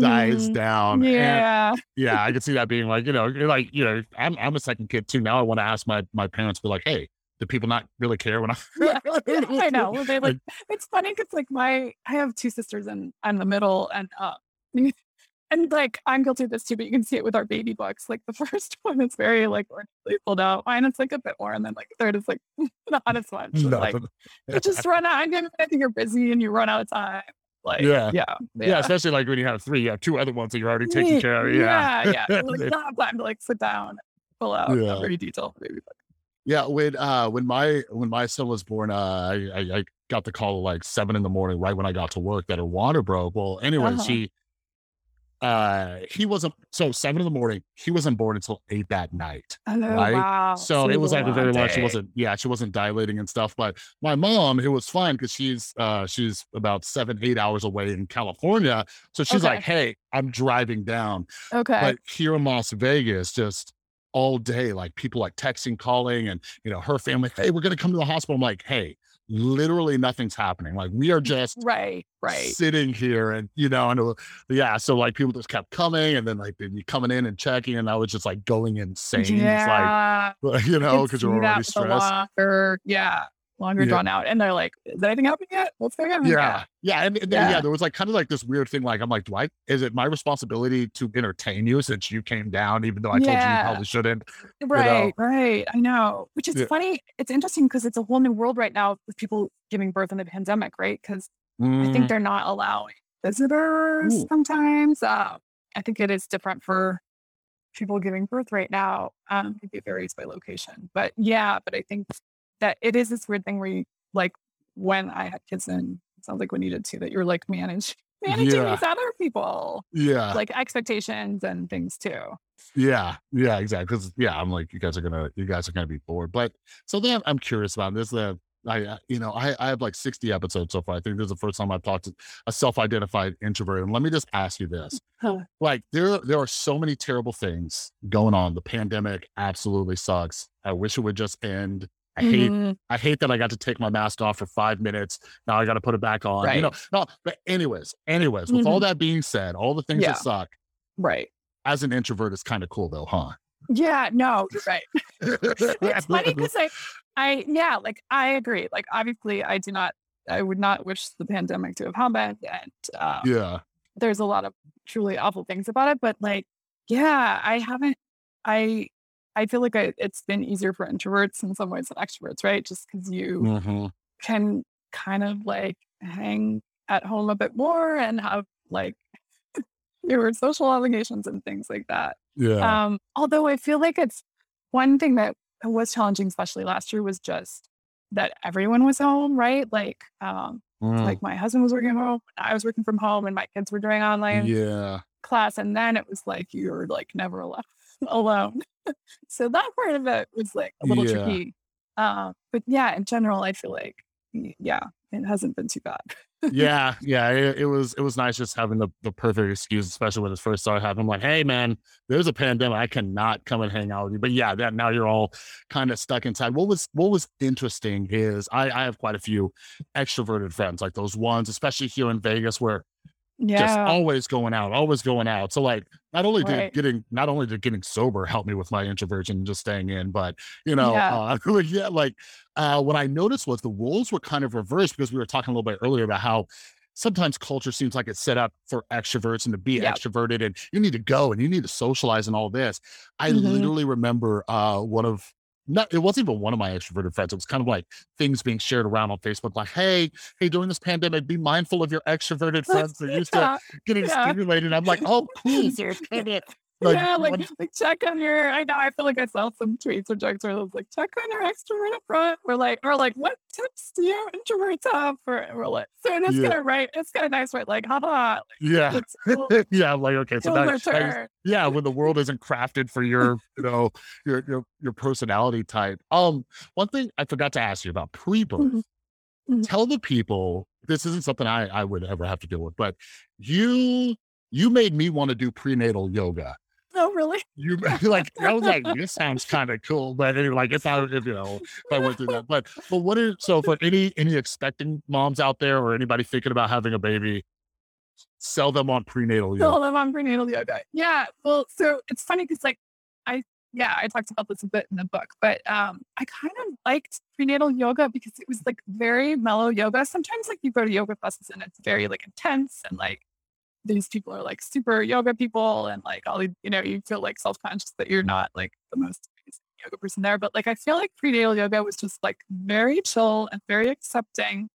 dies Mhm. down. And- Yeah. yeah, I could see that being like, you know, you're like, you know, I'm I'm a second kid too. Now I want to ask my my parents, be like, hey, do people not really care when I? Yeah, yeah, I know. They like it's funny because like my I have two sisters and I'm the middle and uh and like I'm guilty of this too, but you can see it with our baby books. Like the first one is very like organically pulled out. Mine it's like a bit more, and then like third is like the honest one. So, like you just run out. I think you're busy and you run out of time. Like Yeah. yeah, yeah. especially like when you have three, you have two other ones that you're already taking care of. Yeah, yeah, yeah. Like not have time to like sit down, pull out Yeah. a very detailed baby book. Yeah, when uh when my when my son was born, uh I, I I got the call at like seven in the morning, right when I got to work, that her water broke. Well, anyway, Uh-huh. she uh he wasn't so seven in the morning, he wasn't born until eight that night. Oh Right? wow! So it was like a very much She wasn't, yeah, she wasn't dilating and stuff. But my mom, it was fine because she's uh she's about seven, eight hours away in California. So she's like, Hey, I'm driving down. okay. But here in Las Vegas, just all day, like people like texting, calling, and you know, her family, hey, we're gonna come to the hospital. I'm like, hey, literally nothing's happening. Like we are just right, right. sitting here and you know, and was- yeah, so like people just kept coming and then like they'd be coming in and checking, and I was just like going insane. Yeah, It's like you know, because you're already stressed. Longer, yeah, longer Yeah. drawn out, and they're like, "Is anything happening yet? What's going on?" Yeah. Yeah. And, and yeah. Yeah. there was like kind of like this weird thing. Like, I'm like, do I, is it my responsibility to entertain you since you came down, even though I told you you probably shouldn't? right, right. I know, which is funny. It's interesting because it's a whole new world right now with people giving birth in the pandemic, right? Because I think they're not allowing visitors Ooh. sometimes. Uh, I think it is different for people giving birth right now. Um, it varies by location, but yeah, but I think that it is this weird thing where you like when I had kids and it sounds like when you did too, that you're like manage managing Yeah. these other people, yeah. like expectations and things too. Yeah, yeah, exactly. Because yeah, I'm like, you guys are gonna, you guys are gonna be bored. But so then I'm curious about this. The I, uh, you know, I, I have like 60 episodes so far. I think this is the first time I've talked to a self-identified introvert. And let me just ask you this: Huh. like, there, there are so many terrible things going on. The pandemic absolutely sucks. I wish it would just end. I hate Mhm. I hate that I got to take my mask off for five minutes. Now I got to put it back on. You know, no, but anyways, anyways, with all that being said, all the things Mm-hmm. Yeah. that suck, Right. as an introvert, it's kind of cool though, huh? Yeah, no, you're right. it's funny because I, I, yeah, like I agree. Like obviously, I do not, I would not wish the pandemic to have happened, and uh, yeah. there's a lot of truly awful things about it. But like, yeah, I haven't. I, I feel like I, it's been easier for introverts in some ways than extroverts, right? Just because you Mhm. can kind of like hang at home a bit more and have like fewer social obligations and things like that. Yeah. Um, although I feel like it's one thing that was challenging, especially last year, was just that everyone was home, right? Like, um, Mm. like my husband was working from home, I was working from home, and my kids were doing online yeah. class, and then it was like you're like never alone. alone. so that part of it was like a little Yeah. tricky. Um, but yeah, in general, I feel like yeah, it hasn't been too bad. yeah, yeah. It, it was it was nice just having the, the perfect excuse, especially when it first started happening. like, hey man, there's a pandemic. I cannot come and hang out with you. But yeah, that now you're all kind of stuck inside. What was what was interesting is I, I have quite a few extroverted friends, like those ones, especially here in Vegas, where just always going out, always going out. So like not only did Right. getting not only did getting sober help me with my introversion and just staying in, but you know, Yeah. uh, like, yeah, like uh, what I noticed was the roles were kind of reversed because we were talking a little bit earlier about how sometimes culture seems like it's set up for extroverts and to be Yep. extroverted and you need to go and you need to socialize and all this. I Mhm. literally remember uh, one of not it wasn't even one of my extroverted friends. It was kind of like things being shared around on Facebook, like, hey, hey, during this pandemic, be mindful of your extroverted friends. They're used to getting Yeah. stimulated. I'm like, oh, cool. You're kidding. Like, yeah, like, one- like check on your. I know. I feel like I saw some tweets or jokes where it was like, check on your extrovert up front. Or like, or like, what tips do you introverts have? For and we're like, so it's Yeah. gonna write. It's of nice, right? Like, haha. yeah. Cool. yeah, I'm like, okay, so that, that is- yeah, when the world isn't crafted for your, you know, your your your personality type. Um, one thing I forgot to ask you about pre-birth. Mhm. Mhm. Tell the people this isn't something I I would ever have to deal with, but you you made me want to do prenatal yoga. Oh, really? You like I was like, this sounds kind of cool, but anyway, like if I if you know if I went through that, but but what is so for any any expecting moms out there or anybody thinking about having a baby, sell them on prenatal yoga. Still live on prenatal yoga. Yeah. Well, so it's funny because like I yeah, I talked about this a bit in the book, but um I kind of liked prenatal yoga because it was like very mellow yoga. Sometimes like you go to yoga classes and it's very like intense and like these people are like super yoga people and like all you know, you feel like self-conscious that you're not like the most yoga person there. But like I feel like prenatal yoga was just like very chill and very accepting.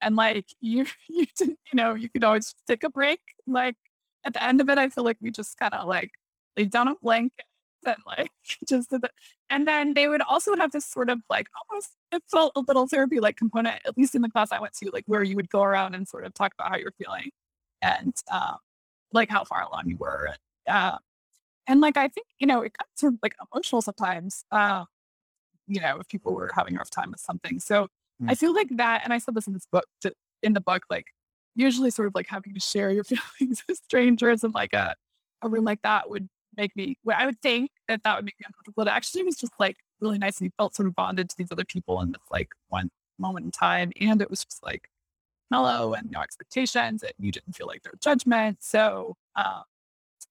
And like you you didn't, you know, you could always take a break. Like at the end of it, I feel like we just kind of like laid down a blanket and like just did the, and then they would also have this sort of like almost it felt a little therapy like component, at least in the class I went to, like where you would go around and sort of talk about how you're feeling and um, like how far along you were. And, uh, and like I think, you know, it got sort of like emotional sometimes. Uh, you know, if people were having a rough time with something. So I Mm. feel like that, and I said this in this book, to, in the book, like usually sort of like having to share your feelings with strangers in like a, a room like that would make me, well, I would think that that would make me uncomfortable. It actually was just like really nice. And you felt sort of bonded to these other people in this like one moment in time. And it was just like mellow and no expectations and you didn't feel like there was judgment. So, um,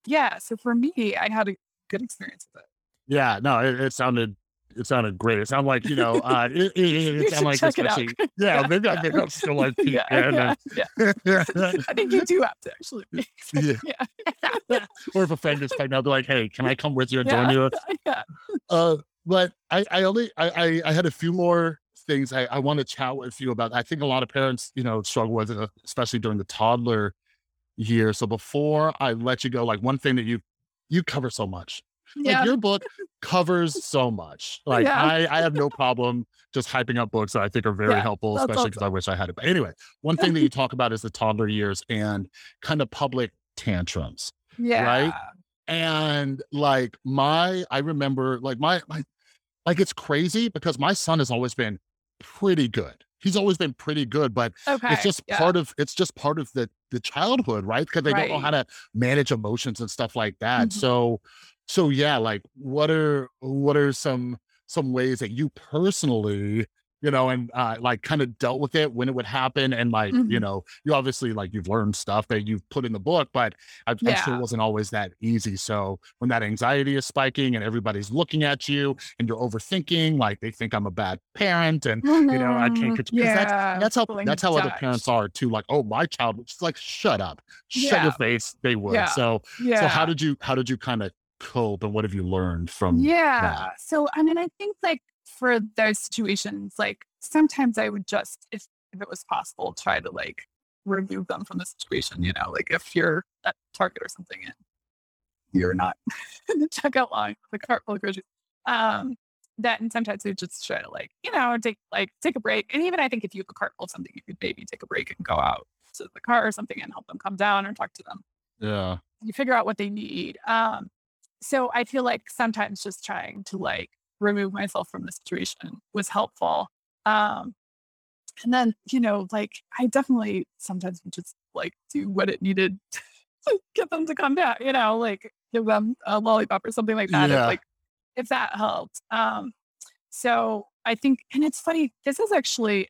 yeah. So for me, I had a good experience with it. Yeah, no, it, it sounded it sounded great. It sounded like you know, uh, it, it, it, it sounded like should check it out. especially yeah, maybe I think I'm still like peak yeah, yeah, yeah. I think you do have to actually. be. Yeah. yeah. or if a friend is pregnant, I'll be like, hey, can I come with you and join you? yeah. Uh, but I, I only, I, I, I had a few more things I, I want to chat with you about. I think a lot of parents, you know, struggle with it, uh, especially during the toddler year. So before I let you go, like one thing that you, you cover so much. Like Yeah. your book covers so much. Like Yeah. I, I have no problem just hyping up books that I think are very Yeah, helpful, especially because I wish I had it. But anyway, one thing that you talk about is the toddler years and kind of public tantrums Yeah. Right. And like my i remember like my my like it's crazy because my son has always been pretty good he's always been pretty good but Okay. it's just yeah. part of it's just part of the the childhood right because they don't know how to manage emotions and stuff like that Mhm. so so yeah like what are what are some some ways that you personally you know and uh like kind of dealt with it when it would happen and like you Mhm. know you obviously like you've learned stuff that you've put in the book but I, I'm sure it wasn't always that easy so when that anxiety is spiking and everybody's looking at you and you're overthinking like they think i'm a bad parent and you know i can't Mhm. control that's Yeah. that's how that's how other parents are too like oh my child was like shut up shut Yeah. your face they would Yeah. so Yeah. so how did you how did you kind of cope and what have you learned from yeah so i mean i think like for those situations like sometimes i would just if if it was possible try to like remove them from the situation you know like if you're at target or something and you're not in the checkout line a cart full of groceries um that and sometimes we just try to like you know take like take a break and even i think if you have a cart full of something you could maybe take a break and go out to the car or something and help them come down or talk to them yeah you figure out what they need. Um, so I feel like sometimes just trying to like remove myself from the situation was helpful. Um, and then, you know, like I definitely sometimes would just like do what it needed to get them to come down, you know, like give them a lollipop or something like that. if, Yeah. like if that helped. Um, so I think, and it's funny, this is actually,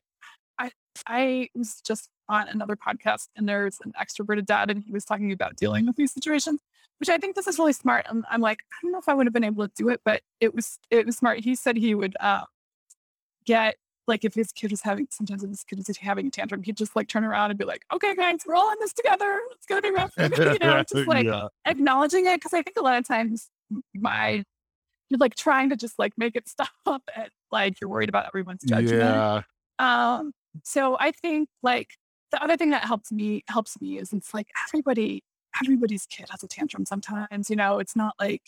I, I was just on another podcast and there's an extroverted dad and he was talking about dealing with these situations, which I think this is really smart. And I'm like, I don't know if I would have been able to do it, but it was, it was smart. He said he would, um, get like if his kid was having, sometimes if his kid was having a tantrum, he'd just like turn around and be like, okay, guys, we're all in this together. It's going to be rough. you know, just like, yeah acknowledging it because I think a lot of times my you're like trying to just like make it stop and like you're worried about everyone's judgment. yeah Um so I think like the other thing that helps me helps me is it's like everybody everybody's kid has a tantrum sometimes. You know, it's not like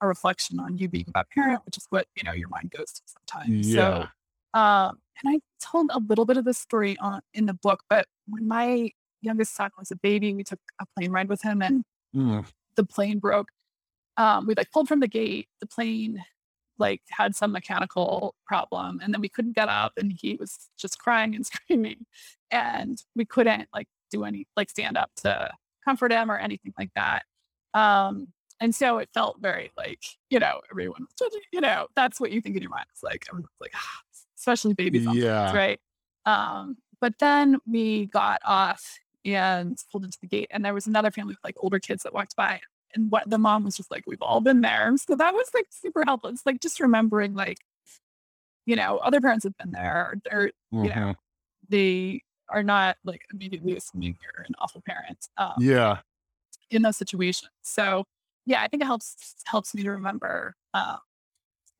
a reflection on you being a bad parent, which is what, you know, your mind goes to sometimes. Yeah. So, um, and I told a little bit of this story on in the book, but when my youngest son was a baby, we took a plane ride with him and Mm. the plane broke. Um, we like pulled from the gate. The plane like had some mechanical problem, and then we couldn't get up, and he was just crying and screaming, and we couldn't like do any like stand up to comfort him or anything like that. Um, and so it felt very like you know everyone, was judging, you know, that's what you think in your mind. It's like everyone's like, ah, especially babies, Yeah. right? Um, but then we got off and pulled into the gate, and there was another family with like older kids that walked by, and what the mom was just like, "We've all been there," so that was like super helpful. It's like just remembering, like, you know, other parents have been there, or you know, Mhm. they are not like immediately assuming you're an awful parent um, Yeah. in those situations. So yeah, I think it helps helps me to remember uh,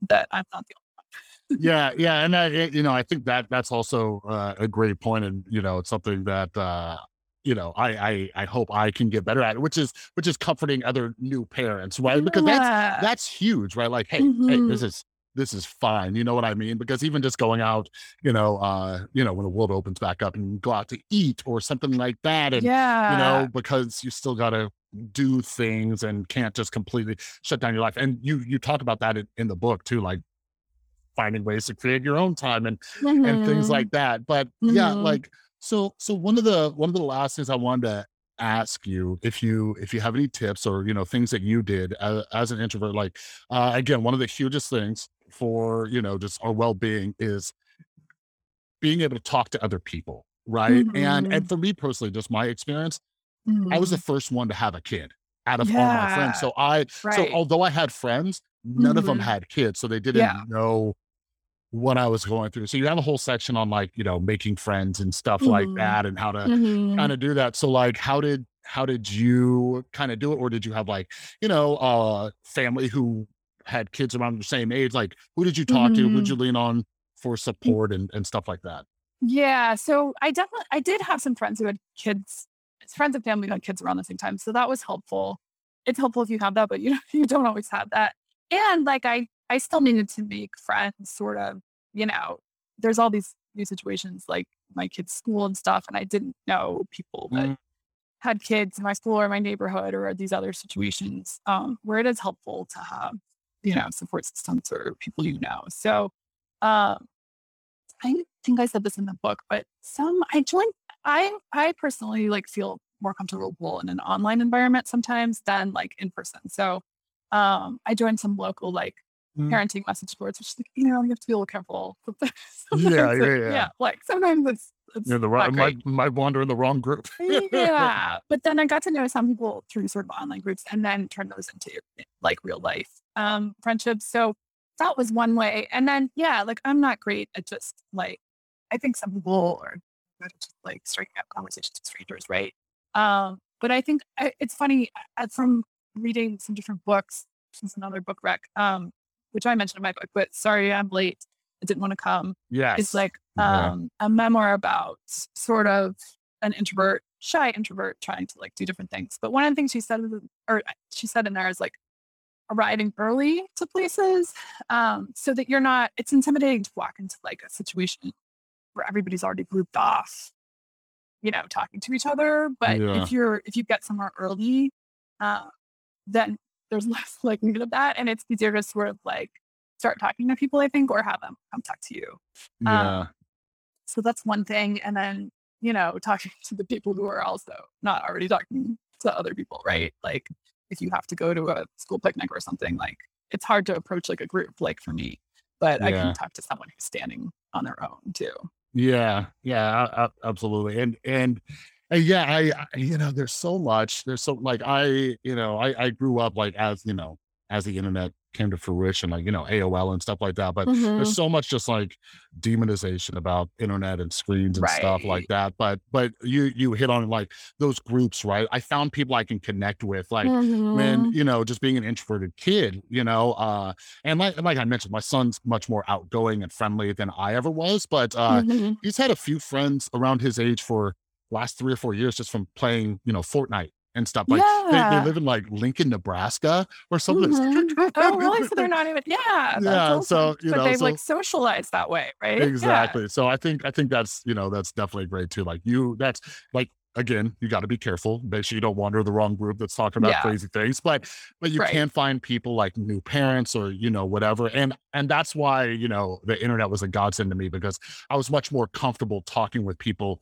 that I'm not the only one. yeah, yeah, and I, it- you know, I think that that's also uh, a great point, and you know, it's something that uh, you know, I, I I hope I can get better at, it which is which is comforting other new parents, right? Because that's Yeah. that's huge, right? Like, hey, hey, this Mhm. is this is fine. You know what I mean? Because even just going out, you know, uh, you know, when the world opens back up and you go out to eat or something like that, and yeah. you know, because you still got to do things and can't just completely shut down your life. And you you talk about that in, in the book too, like finding ways to create your own time and and things Mhm. like that. But yeah, Mhm. like so so one of the one of the last things I wanted to ask you if you if you have any tips or you know things that you did as, as an introvert like uh again one of the hugest things for you know just our well-being is being able to talk to other people right and Mhm. and for me personally just my experience I was the Mhm. first one to have a kid out of all my friends. So I so although I had friends, none of them Mhm. had kids, so they didn't Yeah. know what I was going through. So you have a whole section on like, you know, making friends and stuff like that and how to kind of do that. So like how did how did you kind of do it or did you have like, you know, uh family who had kids around the same age? Like who did you talk to? Who'd Mhm. you lean on for support and, and stuff like that? Yeah, so I definitely I did have some friends who had kids, friends and family who had kids around the same time, so that was helpful. It's helpful if you have that, but you you don't always have that. And like I I still needed to make friends, sort of. You know, there's all these new situations like my kids' school and stuff, and I didn't know people that Mm, had kids in my school or my neighborhood or these other situations um, where it is helpful to have you know support systems or people you know. So um, I think I said this in the book, but some I joined. I I personally like feel more comfortable in an online environment sometimes than like in person. So um, I joined some local like Mm. parenting message boards, which like, you know you have to be a little careful. Yeah, yeah, yeah. yeah. Like sometimes it's it's You're the great. might might wander in the wrong group. yeah. But then I got to know some people through sort of online groups and then turn those into like real life um friendships. So that was one way. And then yeah, like I'm not great at just like I think some people are just like striking up conversations with strangers, right? Um, but I think I, it's funny uh, from reading some different books. Is another book rec, um, which I mentioned in my book, but sorry I'm late. I didn't want to come Yes. It's like Yeah. um, a memoir about sort of an introvert, shy introvert trying to like do different things. But one of the things she said, or she said in there is like arriving early to places um, so that you're not, it's intimidating to walk into like a situation where everybody's already grouped off, you know, talking to each other. But Yeah. if you're, if you get somewhere early, uh, then there's less like need of that. And it's easier to sort of like start talking to people, I think, or have them come talk to you. yeah. Um, so that's one thing. And then, you know, talking to the people who are also not already talking to other people, right? Like if you have to go to a school picnic or something, like it's hard to approach like a group, like for me, but I can talk to someone who's standing on their own too. Yeah, yeah, absolutely. And and and yeah, I, I you know, there's so much. There's so like I, you know, I I grew up like as you know, as the internet came to fruition, like you know, AOL and stuff like that. But Mm-hmm. there's so much just like demonization about internet and screens and stuff like that. But but you you hit on like those groups, right? I found people I can connect with, like Mm-hmm. when you know just being an introverted kid you know uh and like, like i mentioned my son's much more outgoing and friendly than i ever was but uh Mhm. he's had a few friends around his age for last three or four years just from playing you know fortnite and stuff. Like yeah. they, they live in like Lincoln, Nebraska or something. Mhm. oh, really? So they're not even. Yeah. Yeah, awesome. so, you but know, they've so- like socialized that way, right? Yeah. exactly. So I think I think that's you know that's definitely great too. Like you, that's like again, you got to be careful. Make sure you don't wander the wrong group that's talking about Yeah. crazy things. But but you Right. can find people like new parents or you know whatever. And and that's why you know the internet was a godsend to me because I was much more comfortable talking with people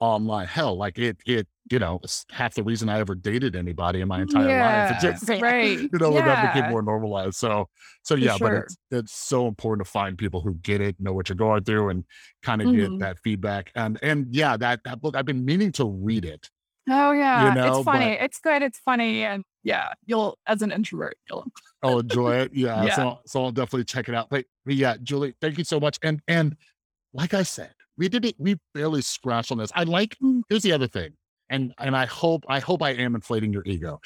online. Hell, like it it you know it's half the reason I ever dated anybody in my entire life. It just right. you know, when that became more normalized. So, so yeah, but it's it's so important to find people who get it, know what you're going through, and kind of get Mhm. that feedback. And and yeah, that that book I've been meaning to read it. Oh yeah, know, it's funny. It's good. It's funny, and yeah, you'll as an introvert, you'll. I'll enjoy it. Yeah, Yeah. so so I'll definitely check it out. But, but yeah, Julie, thank you so much. And and like I said, we did it. We barely scratched on this. I like. Mm. Here's the other thing. And and I hope I hope I am inflating your ego.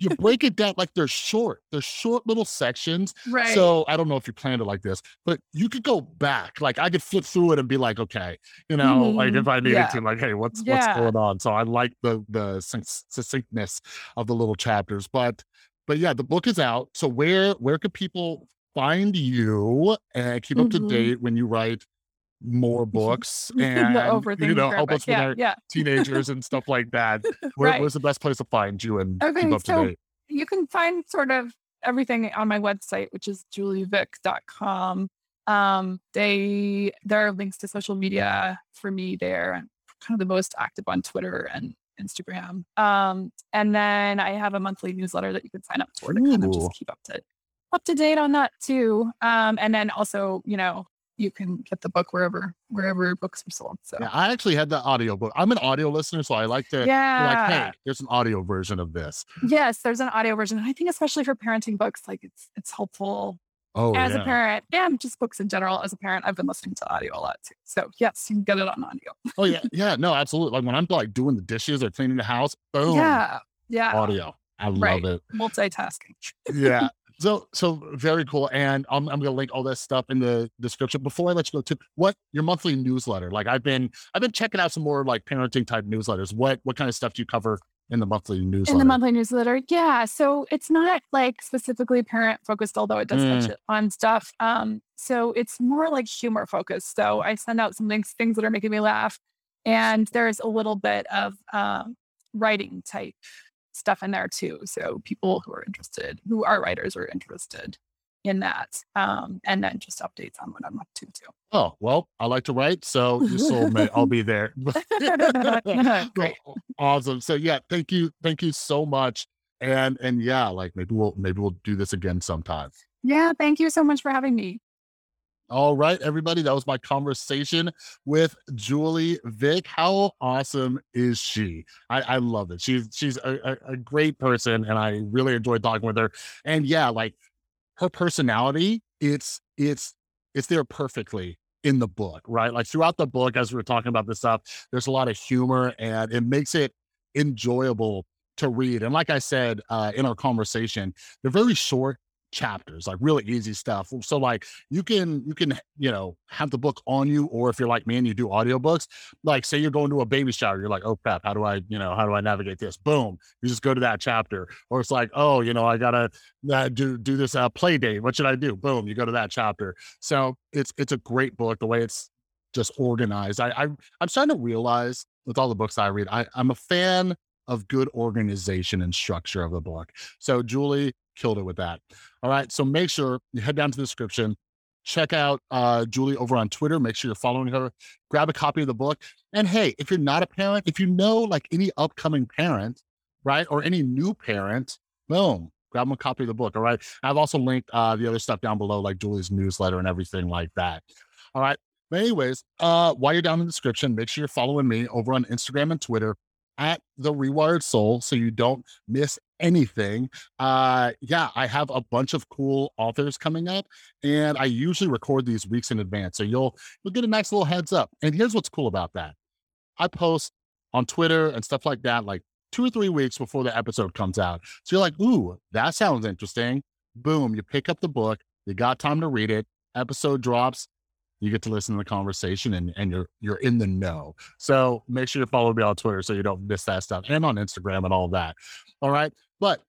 You break it down like they're short. They're short little sections right. So I don't know if you planned it like this, but you could go back. Like I could flip through it and be like, okay, you know, like if. I needed Yeah. to, like, hey, what's what's going on? So I like the the succinctness of the little chapters. But but yeah, the book is out. So where where could people find you and keep up to Mhm. date when you write more books and you know part, help but us with yeah, our yeah. teenagers and stuff like that? Where, Right. Where's the best place to find you and keep Okay, up to date? you can find sort of everything on my website, which is julievick.com. Um, they there are links to social media for me there. I'm kind of the most active on Twitter and Instagram. Um, and then I have a monthly newsletter that you can sign up for to kind of just keep up to up to date on that too. Um, and then also, you know, you can get the book wherever wherever books are sold. So Yeah, I actually had the audio book. I'm an audio listener, so I like to be like, yeah. hey, there's an audio version of this. Yes, there's an audio version. And I think especially for parenting books, like it's it's helpful Oh, as yeah. a parent and just books in general. As a parent, I've been listening to audio a lot too. So yes, you can get it on audio. Oh, yeah. Yeah. No, absolutely. Like when I'm like doing the dishes or cleaning the house, boom, Yeah. Yeah. audio. I love Right. it. Multitasking. Yeah. So, so very cool. And I'm, I'm going to link all this stuff in the description. Before I let you go to what your monthly newsletter, like I've been, I've been checking out some more like parenting type newsletters. What, what kind of stuff do you cover in the monthly newsletter? In the monthly newsletter. Yeah. So it's not like specifically parent focused, although it does Mm. touch it on stuff. Um, so it's more like humor focused. So I send out some things, things that are making me laugh. And there's a little bit of um, writing type stuff in there too. So people who are interested, who are writers, are interested in that. Um, and then just updates on what I'm up to too. Oh, well, I like to write. So you sold me. I'll be there. Great. Awesome. So yeah, thank you. Thank you so much. And, and yeah, like maybe we'll, maybe we'll do this again sometime. Yeah. Thank you so much for having me. All right, everybody. That was my conversation with Julie Vick. How awesome is she? I, I love it. She's she's a, a, great person, and I really enjoyed talking with her. And yeah, like her personality, it's it's it's there perfectly in the book, right? Like throughout the book, as we were talking about this stuff, there's a lot of humor, and it makes it enjoyable to read. And like I said uh, in our conversation, they're very short chapters like really easy stuff. So like you can you can you know have the book on you or if you're like me and you do audiobooks like say you're going to a baby shower you're like oh crap how do i you know how do i navigate this? Boom you just go to that chapter. Or it's like oh you know i gotta uh, do do this uh, play date what should i do? Boom you go to that chapter. So it's it's a great book the way it's just organized. I, I i'm starting to realize with all the books i read I, i'm a fan of good organization and structure of the book. So julie killed it with that all right. So make sure you head down to the description, check out uh, Julie over on Twitter. Make sure you're following her. Grab a copy of the book. And hey, if you're not a parent, if you know like any upcoming parent, right, or any new parent, boom, grab them a copy of the book. All right. I've also linked uh, the other stuff down below, like Julie's newsletter and everything like that. All right. But anyways, uh, while you're down in the description, make sure you're following me over on Instagram and Twitter at the Rewired Soul so you don't miss anything. Uh, yeah, I have a bunch of cool authors coming up, and I usually record these weeks in advance, so you'll you'll get a nice little heads up. And here's what's cool about that: I post on Twitter and stuff like that, like two or three weeks before the episode comes out. So you're like, "Ooh, that sounds interesting." Boom, you pick up the book. You got time to read it. Episode drops you get to listen to the conversation and, and you're you're in the know. So make sure you follow me on Twitter so you don't miss that stuff and on Instagram and all that. All right. But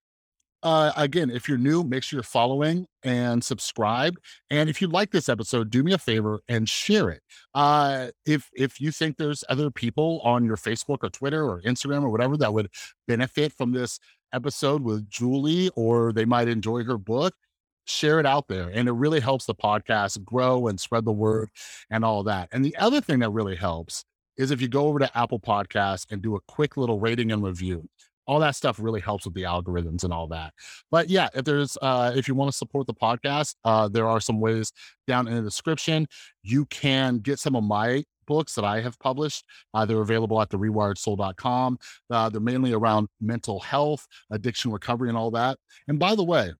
uh, again, if you're new, make sure you're following and subscribe. And if you like this episode, do me a favor and share it. Uh, if if you think there's other people on your Facebook or Twitter or Instagram or whatever that would benefit from this episode with Julie, or they might enjoy her book, share it out there. And it really helps the podcast grow and spread the word and all that. And the other thing that really helps is if you go over to Apple Podcasts and do a quick little rating and review all that stuff really helps with the algorithms and all that. But yeah, if there's uh if you want to support the podcast, uh there are some ways down in the description. You can get some of my books that I have published. Uh, they're available at the rewiredsoul.com. Uh, they're mainly around mental health, addiction recovery, and all that. And by the way,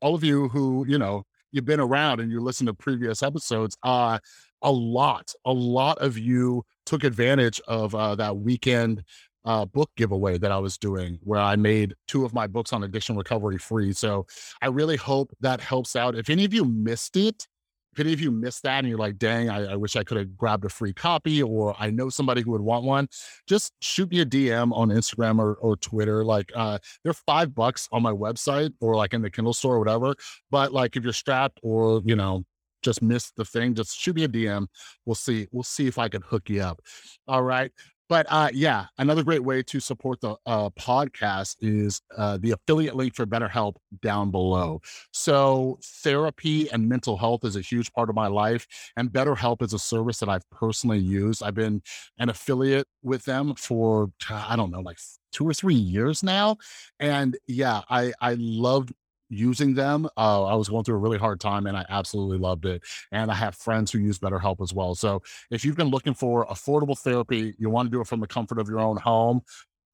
all of you who, you know, you've been around and you listen to previous episodes, uh, a lot, a lot of you took advantage of uh, that weekend uh, book giveaway that I was doing where I made two of my books on addiction recovery free. So I really hope that helps out. If any of you missed it, if any of you missed that and you're like, dang, I, I wish I could have grabbed a free copy or I know somebody who would want one, just shoot me a DM on Instagram or, or Twitter. Like uh, they're five bucks on my website or like in the Kindle store or whatever. But like if you're strapped or, you know, just missed the thing, just shoot me a DM. We'll see. We'll see if I can hook you up. All right. But uh, yeah, another great way to support the uh, podcast is uh, the affiliate link for BetterHelp down below. So, therapy and mental health is a huge part of my life, and BetterHelp is a service that I've personally used. I've been an affiliate with them for I don't know, like two or three years now, and yeah, I I loved using them. Uh, I was going through a really hard time and I absolutely loved it. And I have friends who use BetterHelp as well. So if you've been looking for affordable therapy, you want to do it from the comfort of your own home,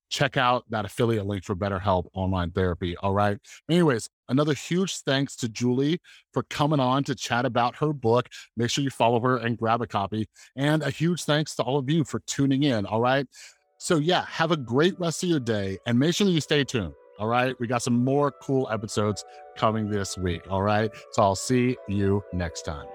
check out that affiliate link for BetterHelp online therapy. All right. Anyways, another huge thanks to Julie for coming on to chat about her book. Make sure you follow her and grab a copy. And a huge thanks to all of you for tuning in. All right. So, yeah, have a great rest of your day and make sure you stay tuned. All right. We got some more cool episodes coming this week. All right. So I'll see you next time.